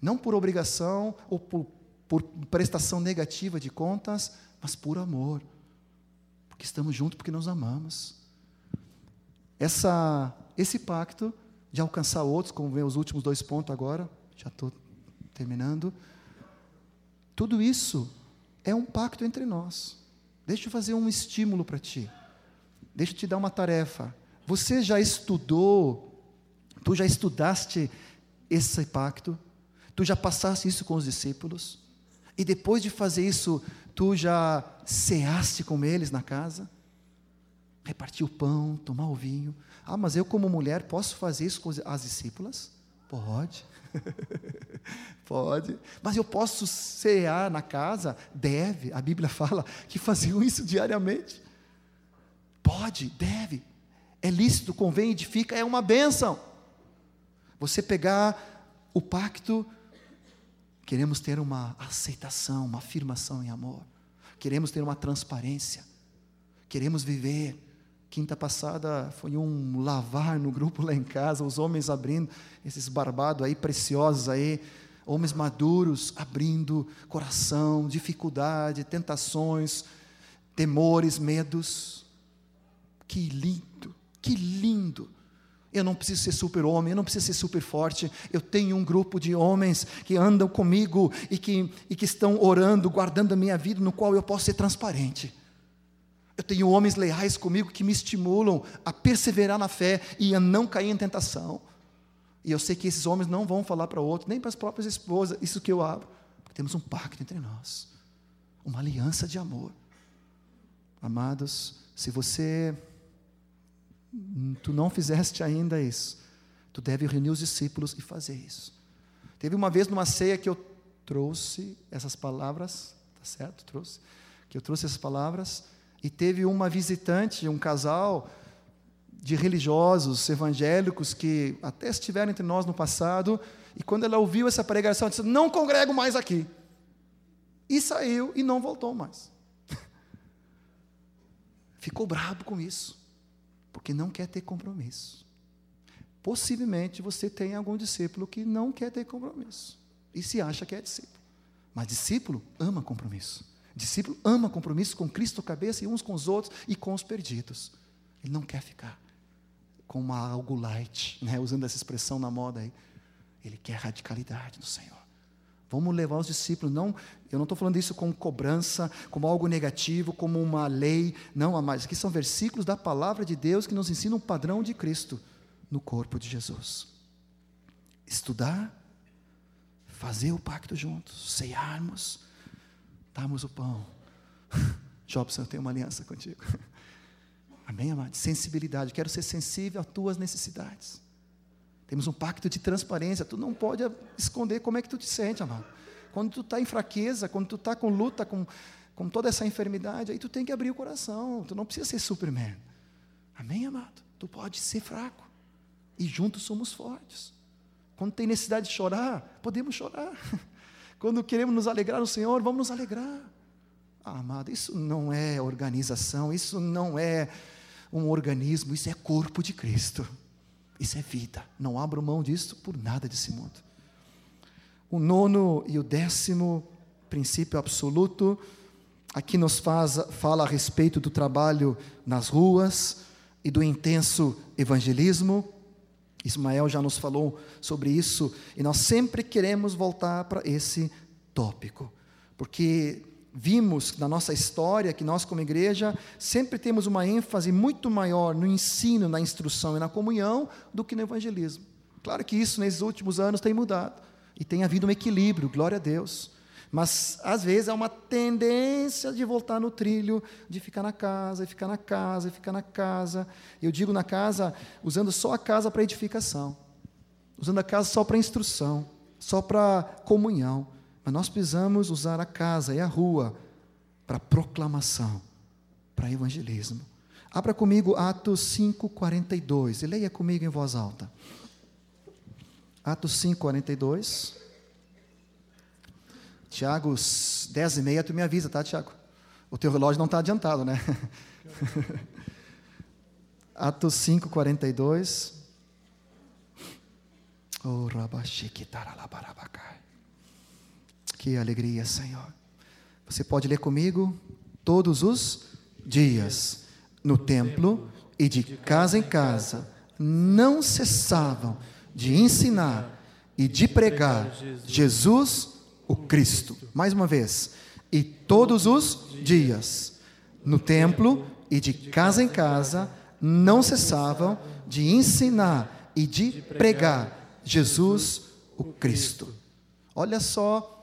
Não por obrigação ou por, por prestação negativa de contas, mas por amor. Porque estamos juntos porque nos amamos. Essa, esse pacto de alcançar outros, como vem os últimos dois pontos agora, já estou terminando. Tudo isso é um pacto entre nós. Deixa eu fazer um estímulo para ti. Deixa eu te dar uma tarefa. Você já estudou, tu já estudaste esse pacto? Tu já passaste isso com os discípulos? E depois de fazer isso, tu já ceaste com eles na casa? Repartir o pão, tomar o vinho. Ah, mas eu, como mulher, posso fazer isso com as discípulas? Pode. Pode. Mas eu posso cear na casa? Deve. A Bíblia fala que faziam isso diariamente. Pode, deve. É lícito, convém, edifica, é uma bênção. Você pegar o pacto, queremos ter uma aceitação, uma afirmação em amor. Queremos ter uma transparência. Queremos viver Quinta passada foi um lavar no grupo lá em casa, os homens abrindo, esses barbados aí, preciosos aí, homens maduros, abrindo coração, dificuldade, tentações, temores, medos. Que lindo, que lindo. Eu não preciso ser super-homem, eu não preciso ser super forte. Eu tenho um grupo de homens que andam comigo e que, e que estão orando, guardando a minha vida, no qual eu posso ser transparente. Eu tenho homens leais comigo que me estimulam a perseverar na fé e a não cair em tentação. E eu sei que esses homens não vão falar para outros, nem para as próprias esposas, isso que eu abro. Porque temos um pacto entre nós, uma aliança de amor. Amados, se você tu não fizeste ainda isso, tu deve reunir os discípulos e fazer isso. Teve uma vez numa ceia que eu trouxe essas palavras, tá certo? Trouxe, que eu trouxe essas palavras e teve uma visitante, um casal de religiosos evangélicos que até estiveram entre nós no passado, e quando ela ouviu essa pregação, disse: Não congrego mais aqui. E saiu e não voltou mais. Ficou bravo com isso, porque não quer ter compromisso. Possivelmente você tem algum discípulo que não quer ter compromisso e se acha que é discípulo. Mas discípulo ama compromisso. Discípulo ama compromisso com Cristo cabeça e uns com os outros e com os perdidos. Ele não quer ficar com uma algo light, né? usando essa expressão na moda aí. Ele quer radicalidade no Senhor. Vamos levar os discípulos, não, eu não estou falando isso com cobrança, como algo negativo, como uma lei, não, mas aqui são versículos da palavra de Deus que nos ensinam o padrão de Cristo no corpo de Jesus. Estudar, fazer o pacto juntos, cearmos, darmos o pão. Jobson, eu tenho uma aliança contigo. Amém, amado? Sensibilidade. Quero ser sensível às tuas necessidades. Temos um pacto de transparência. Tu não pode esconder como é que tu te sente, amado. Quando tu está em fraqueza, quando tu está com luta, com, com toda essa enfermidade, aí tu tem que abrir o coração. Tu não precisa ser Superman. Amém, amado? Tu pode ser fraco. E juntos somos fortes. Quando tem necessidade de chorar, podemos chorar. Quando queremos nos alegrar no Senhor, vamos nos alegrar. Ah, amado, isso não é organização, isso não é um organismo, isso é corpo de Cristo. Isso é vida. Não abro mão disso por nada desse mundo. O nono e o décimo princípio absoluto, aqui nos faz, fala a respeito do trabalho nas ruas e do intenso evangelismo. Ismael já nos falou sobre isso e nós sempre queremos voltar para esse tópico, porque vimos na nossa história que nós, como igreja, sempre temos uma ênfase muito maior no ensino, na instrução e na comunhão do que no evangelismo. Claro que isso nesses últimos anos tem mudado e tem havido um equilíbrio, glória a Deus. Mas às vezes há uma tendência de voltar no trilho, de ficar na casa, e ficar na casa, e ficar na casa. Eu digo na casa, usando só a casa para edificação, usando a casa só para instrução, só para comunhão. Mas nós precisamos usar a casa e a rua para proclamação, para evangelismo. Abra comigo Atos 5:42 e leia comigo em voz alta. Atos 5:42. Tiago, 10 e meia, tu me avisa, tá, Tiago? O teu relógio não está adiantado, né? Atos 5, 42. Oh, que alegria, Senhor. Você pode ler comigo todos os dias no templo e de casa em casa. Não cessavam de ensinar e de pregar Jesus o Cristo. Mais uma vez. E todos os dias, no templo e de casa em casa, não cessavam de ensinar e de pregar Jesus o Cristo. Olha só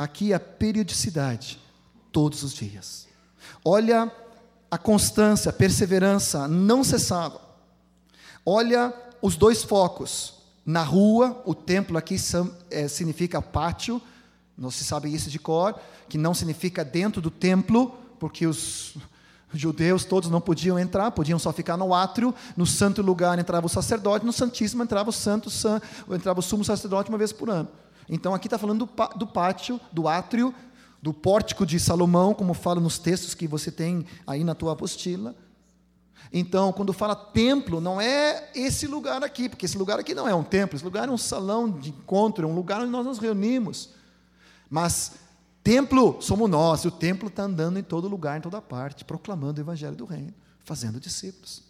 aqui a periodicidade, todos os dias. Olha a constância, a perseverança, não cessava. Olha os dois focos. Na rua, o templo aqui é, significa pátio, não se sabe isso de cor, que não significa dentro do templo, porque os judeus todos não podiam entrar, podiam só ficar no átrio, no santo lugar entrava o sacerdote, no santíssimo entrava o santo, entrava o sumo sacerdote uma vez por ano. Então aqui está falando do, pátio, do átrio, do pórtico de Salomão, como fala nos textos que você tem aí na tua apostila. Então, quando fala templo, não é esse lugar aqui, porque esse lugar aqui não é um templo, esse lugar é um salão de encontro, é um lugar onde nós nos reunimos. Mas templo somos nós, e o templo está andando em todo lugar, em toda parte, proclamando o evangelho do reino, fazendo discípulos.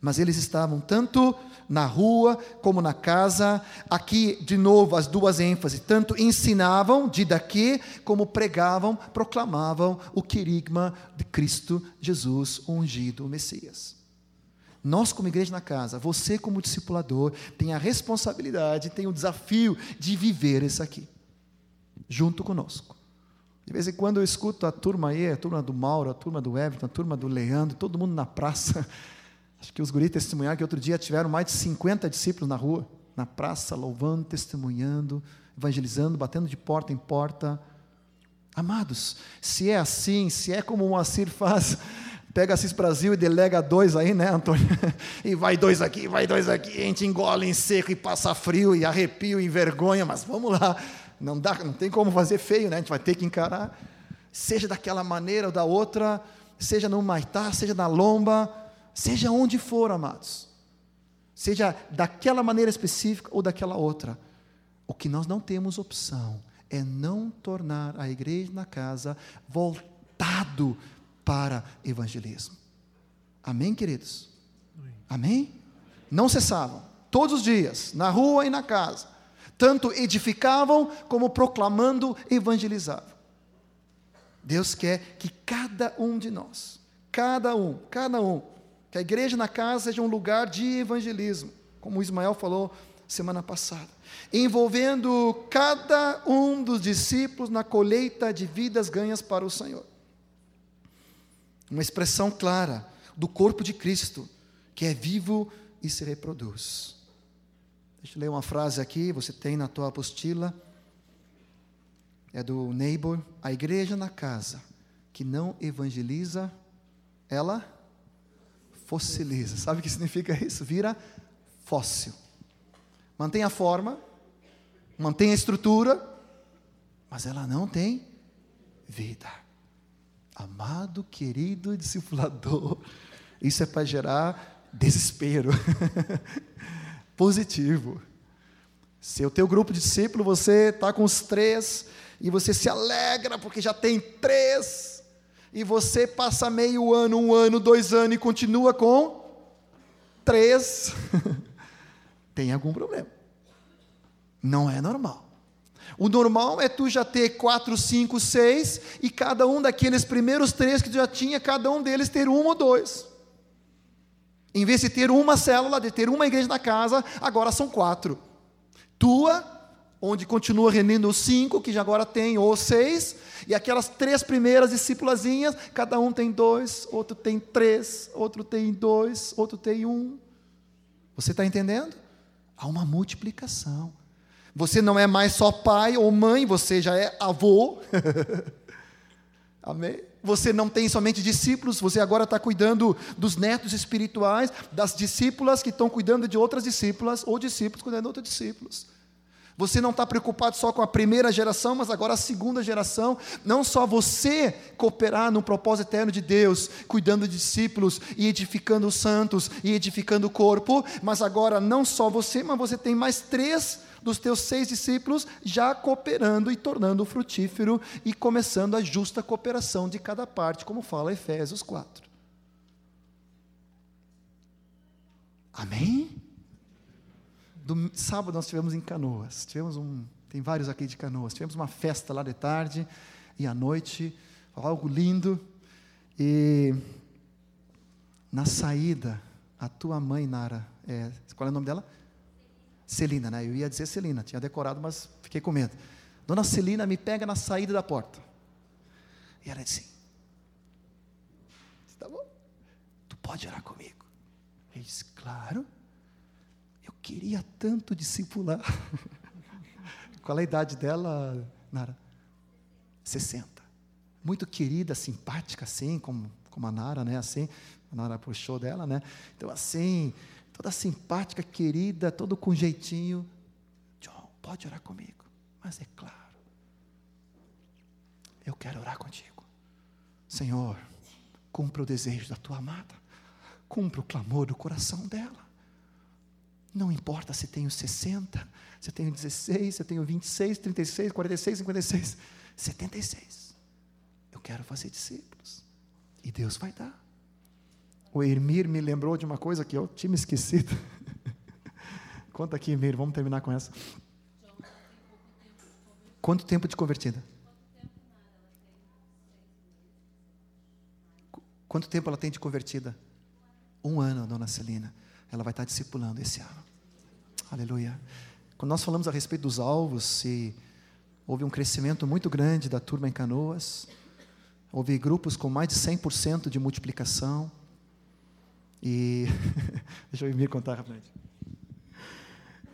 Mas eles estavam tanto na rua como na casa. Aqui, de novo, as duas ênfases: tanto ensinavam, de daqui, como pregavam, proclamavam o querigma de Cristo Jesus, ungido, Messias. Nós, como igreja na casa, você, como discipulador, tem a responsabilidade, tem o desafio de viver isso aqui, junto conosco. De vez em quando eu escuto a turma aí, a turma do Mauro, a turma do Everton, a turma do Leandro, todo mundo na praça. Acho que os guris testemunharam que outro dia tiveram mais de 50 discípulos na rua, na praça, louvando, testemunhando, evangelizando, batendo de porta em porta. Amados, se é assim, se é como o Moacir faz, pega Assis Brasil e delega dois aí, né, Antônio? E vai dois aqui, vai dois aqui, a gente engole em seco e passa frio e arrepio e vergonha, mas vamos lá. Não dá, não tem como fazer feio, né? A gente vai ter que encarar. Seja daquela maneira ou da outra, seja no Maitá, seja na lomba, Seja onde for, amados. Seja daquela maneira específica ou daquela outra. O que nós não temos opção é não tornar a igreja na casa voltado para evangelismo. Amém, queridos? Amém? Não cessavam, todos os dias, na rua e na casa, tanto edificavam como proclamando evangelizavam. Deus quer que cada um de nós, cada um, cada um, que a igreja na casa seja um lugar de evangelismo, como o Ismael falou semana passada, envolvendo cada um dos discípulos na colheita de vidas ganhas para o Senhor. Uma expressão clara do corpo de Cristo, que é vivo e se reproduz. Deixa eu ler uma frase aqui, você tem na tua apostila. É do Neighbor, a igreja na casa que não evangeliza, ela fossiliza. Sabe o que significa isso? Vira fóssil. Mantém a forma, mantém a estrutura, mas ela não tem vida. Amado, querido discipulador, isso é para gerar desespero. Positivo. Se o teu grupo de discípulo, você está com os três, e você se alegra porque já tem três, e você passa meio ano, um ano, dois anos e continua com três, tem algum problema. Não é normal. O normal é tu já ter quatro, cinco, seis, e cada um daqueles primeiros três que tu já tinha, cada um deles ter um ou dois. Em vez de ter uma célula, de ter uma igreja na casa, agora são quatro. Tua, onde continua rendendo os cinco, que já agora tem, ou seis, e aquelas três primeiras discípulazinhas, cada um tem dois, outro tem três, outro tem dois, outro tem um. Você está entendendo? Há uma multiplicação. Você não é mais só pai ou mãe, você já é avô. Amém? Você não tem somente discípulos, você agora está cuidando dos netos espirituais, das discípulas que estão cuidando de outras discípulas, ou discípulos cuidando de outros discípulos. Você não está preocupado só com a primeira geração, mas agora a segunda geração. Não só você cooperar no propósito eterno de Deus, cuidando de discípulos e edificando os santos e edificando o corpo, mas agora não só você, mas você tem mais três dos teus seis discípulos já cooperando e tornando frutífero e começando a justa cooperação de cada parte, como fala Efésios 4. Amém? Do sábado nós tivemos em Canoas. Tivemos um, tem vários aqui de Canoas. Tivemos uma festa lá de tarde e à noite, algo lindo. E na saída, a tua mãe, Nara, é, qual é o nome dela? Celina, né? Eu ia dizer Celina, tinha decorado, mas fiquei com medo. Dona Celina me pega na saída da porta. E ela disse: Tá bom? Tu pode orar comigo. Ele disse: Claro. Queria tanto discipular. Qual a idade dela, Nara? 60. Muito querida, simpática, assim, como, como a Nara, né? Assim, a Nara puxou dela, né? Então, assim, toda simpática, querida, todo com jeitinho. John, pode orar comigo. Mas é claro, eu quero orar contigo. Senhor, cumpra o desejo da tua amada, cumpra o clamor do coração dela. Não importa se tenho 60, se tenho 16, se tenho 26, 36, 46, 56, 76. Eu quero fazer discípulos. E Deus vai dar. O Ermir me lembrou de uma coisa que eu tinha esquecido. Conta aqui, Emir, vamos terminar com essa. Quanto tempo de convertida? Quanto tempo ela tem de convertida? Um ano, dona Celina. Ela vai estar discipulando esse ano. Aleluia. Quando nós falamos a respeito dos alvos, houve um crescimento muito grande da turma em Canoas, houve grupos com mais de 100% de multiplicação. E deixa eu me contar rapidamente.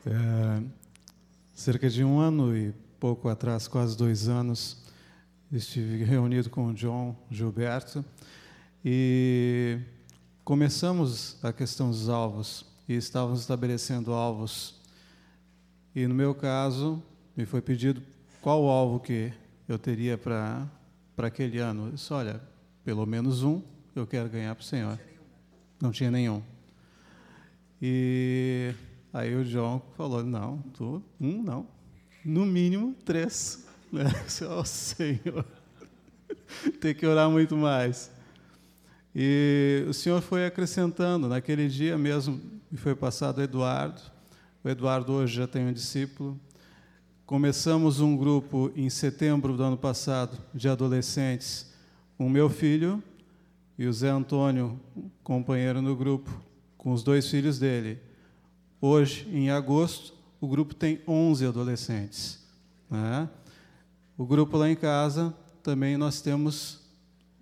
É, cerca de um ano e pouco atrás, quase dois anos, estive reunido com o John Gilberto e começamos a questão dos alvos e estávamos estabelecendo alvos. E no meu caso, me foi pedido qual o alvo que eu teria para aquele ano. Eu disse, olha, pelo menos um eu quero ganhar para o Senhor. Não tinha nenhum. E aí o John falou, não, tu, um não, no mínimo três. Oh, Senhor, tem que orar muito mais. E o Senhor foi acrescentando. Naquele dia mesmo me foi passado Eduardo. O Eduardo hoje já tem um discípulo. Começamos um grupo em setembro do ano passado de adolescentes. O meu filho e o Zé Antônio, companheiro no grupo, com os dois filhos dele. Hoje, em agosto, o grupo tem 11 adolescentes. Né? O grupo lá em casa também nós temos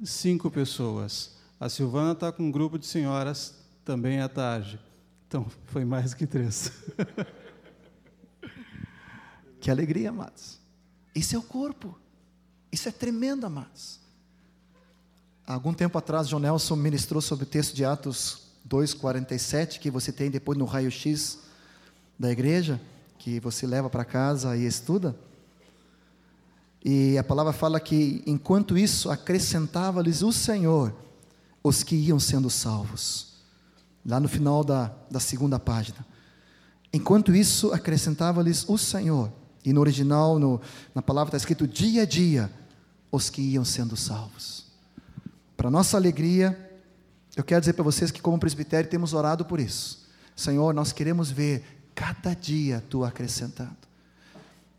cinco pessoas. A Silvana está com um grupo de senhoras também à tarde. Então, foi mais que três. que alegria, amados. Isso é o corpo. Isso é tremendo, amados. Há algum tempo atrás, John Nelson ministrou sobre o texto de Atos 2,47, que você tem depois no raio-x da igreja, que você leva para casa e estuda. E a palavra fala que, enquanto isso, acrescentava-lhes o Senhor os que iam sendo salvos. Lá no final da, da segunda página. Enquanto isso, acrescentava-lhes o Senhor. E no original, no, na palavra está escrito dia a dia, os que iam sendo salvos. Para nossa alegria, eu quero dizer para vocês que, como presbitério, temos orado por isso. Senhor, nós queremos ver cada dia tu acrescentando.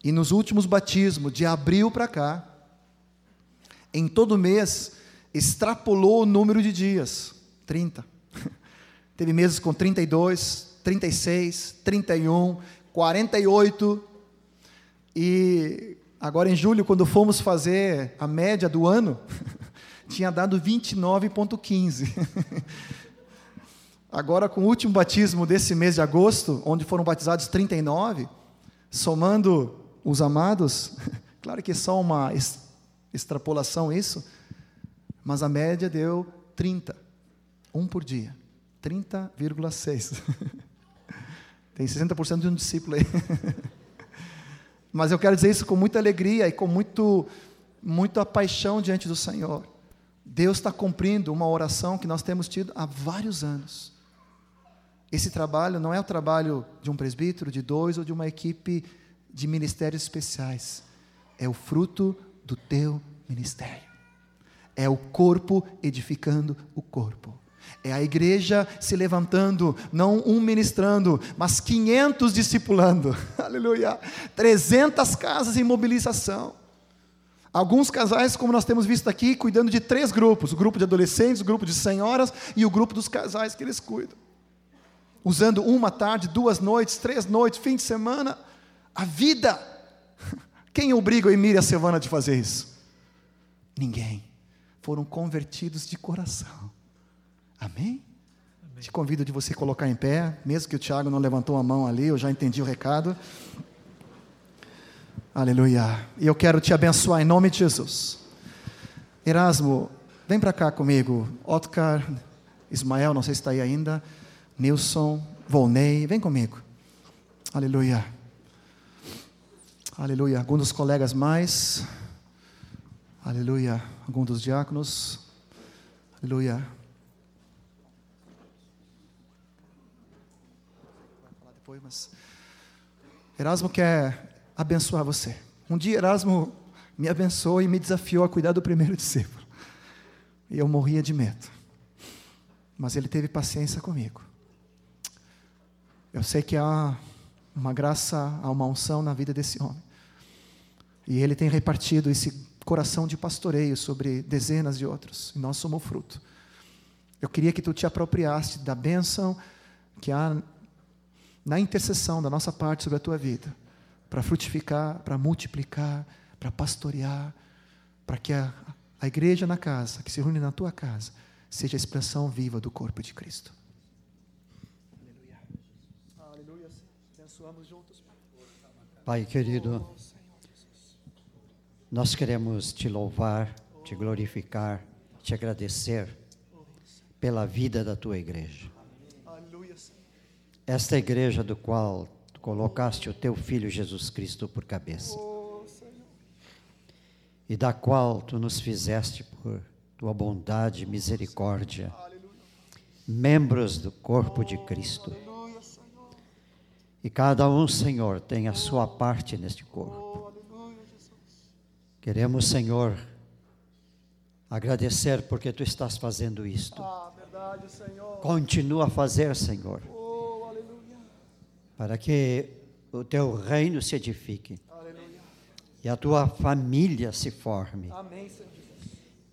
E nos últimos batismos, de abril para cá, em todo mês, extrapolou o número de dias 30. Teve meses com 32, 36, 31, 48. E agora em julho, quando fomos fazer a média do ano, tinha dado 29,15. Agora, com o último batismo desse mês de agosto, onde foram batizados 39, somando os amados, claro que é só uma extrapolação isso, mas a média deu 30, um por dia, 30,6. Tem 60% de um discípulo aí. mas eu quero dizer isso com muita alegria e com muito, muita paixão diante do Senhor. Deus está cumprindo uma oração que nós temos tido há vários anos. Esse trabalho não é o trabalho de um presbítero, de dois ou de uma equipe de ministérios especiais. É o fruto do teu ministério. É o corpo edificando o corpo. É a igreja se levantando, não um ministrando, mas 500 discipulando. Aleluia. 300 casas em mobilização. Alguns casais, como nós temos visto aqui, cuidando de três grupos: o grupo de adolescentes, o grupo de senhoras e o grupo dos casais que eles cuidam. Usando uma tarde, duas noites, três noites, fim de semana, a vida. Quem obriga o Emílio e a Silvana de fazer isso? Ninguém. Foram convertidos de coração. Amém? Amém? Te convido de você colocar em pé, mesmo que o Tiago não levantou a mão ali, eu já entendi o recado. Aleluia. E eu quero te abençoar em nome de Jesus. Erasmo, vem para cá comigo. Otcar, Ismael, não sei se está aí ainda. Nilson, Volney, vem comigo. Aleluia. Aleluia. Alguns dos colegas mais. Aleluia. Alguns dos diáconos. Aleluia. Depois, mas Erasmo quer abençoar você. Um dia Erasmo me abençoou e me desafiou a cuidar do primeiro discípulo. E eu morria de medo. Mas ele teve paciência comigo. Eu sei que há uma graça, há uma unção na vida desse homem. E ele tem repartido esse coração de pastoreio sobre dezenas de outros. E nós somos fruto. Eu queria que tu te apropriaste da bênção que há na intercessão da nossa parte sobre a tua vida, para frutificar, para multiplicar, para pastorear, para que a, a igreja na casa, que se reúne na tua casa, seja a expressão viva do corpo de Cristo. Pai querido, nós queremos te louvar, te glorificar, te agradecer pela vida da tua igreja. Esta igreja do qual tu colocaste o teu filho Jesus Cristo por cabeça. E da qual tu nos fizeste por tua bondade e misericórdia, membros do corpo de Cristo e cada um, Senhor, tem a sua parte neste corpo. Queremos, Senhor, agradecer porque tu estás fazendo isto. Continua a fazer, Senhor. Para que o teu reino se edifique. E a tua família se forme.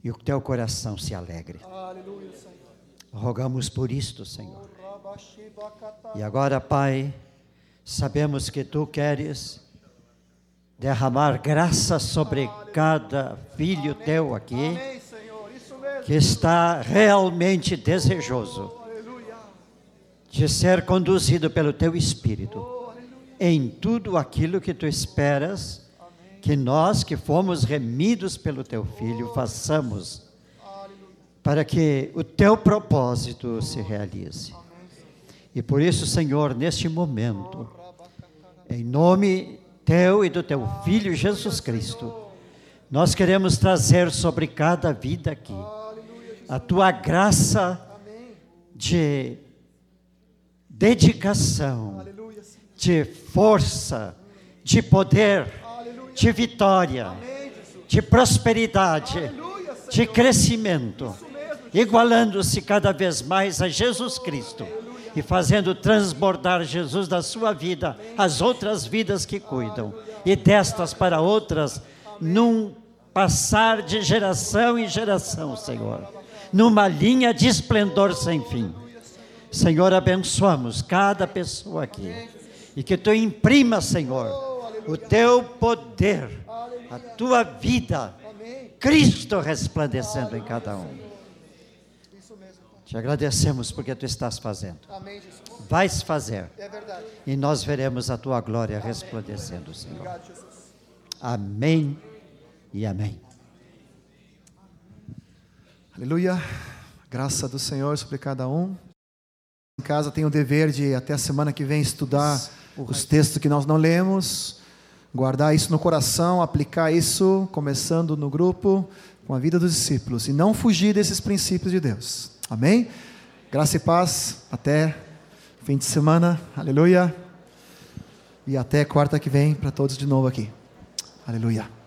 E o teu coração se alegre. Rogamos por isto, Senhor. E agora, Pai, Sabemos que tu queres derramar graça sobre cada filho teu aqui, que está realmente desejoso de ser conduzido pelo teu Espírito em tudo aquilo que tu esperas que nós que fomos remidos pelo teu Filho façamos para que o teu propósito se realize. E por isso, Senhor, neste momento, em nome teu e do teu filho Jesus Cristo, nós queremos trazer sobre cada vida aqui a tua graça de dedicação, de força, de poder, de vitória, de prosperidade, de crescimento, igualando-se cada vez mais a Jesus Cristo e fazendo transbordar Jesus da sua vida às outras vidas que cuidam, e destas para outras, num passar de geração em geração, Senhor, numa linha de esplendor sem fim. Senhor, abençoamos cada pessoa aqui e que tu imprima, Senhor, o teu poder, a tua vida, Cristo resplandecendo em cada um. Te agradecemos porque tu estás fazendo. Amém. Vais fazer. É. E nós veremos a tua glória resplandecendo, Senhor. Amém e amém. Aleluia. Graça do Senhor sobre cada um. Em casa tem o dever de até a semana que vem estudar os textos que nós não lemos, guardar isso no coração, aplicar isso começando no grupo com a vida dos discípulos e não fugir desses princípios de Deus. Amém? Graça e paz. Até fim de semana. Aleluia. E até quarta que vem para todos de novo aqui. Aleluia.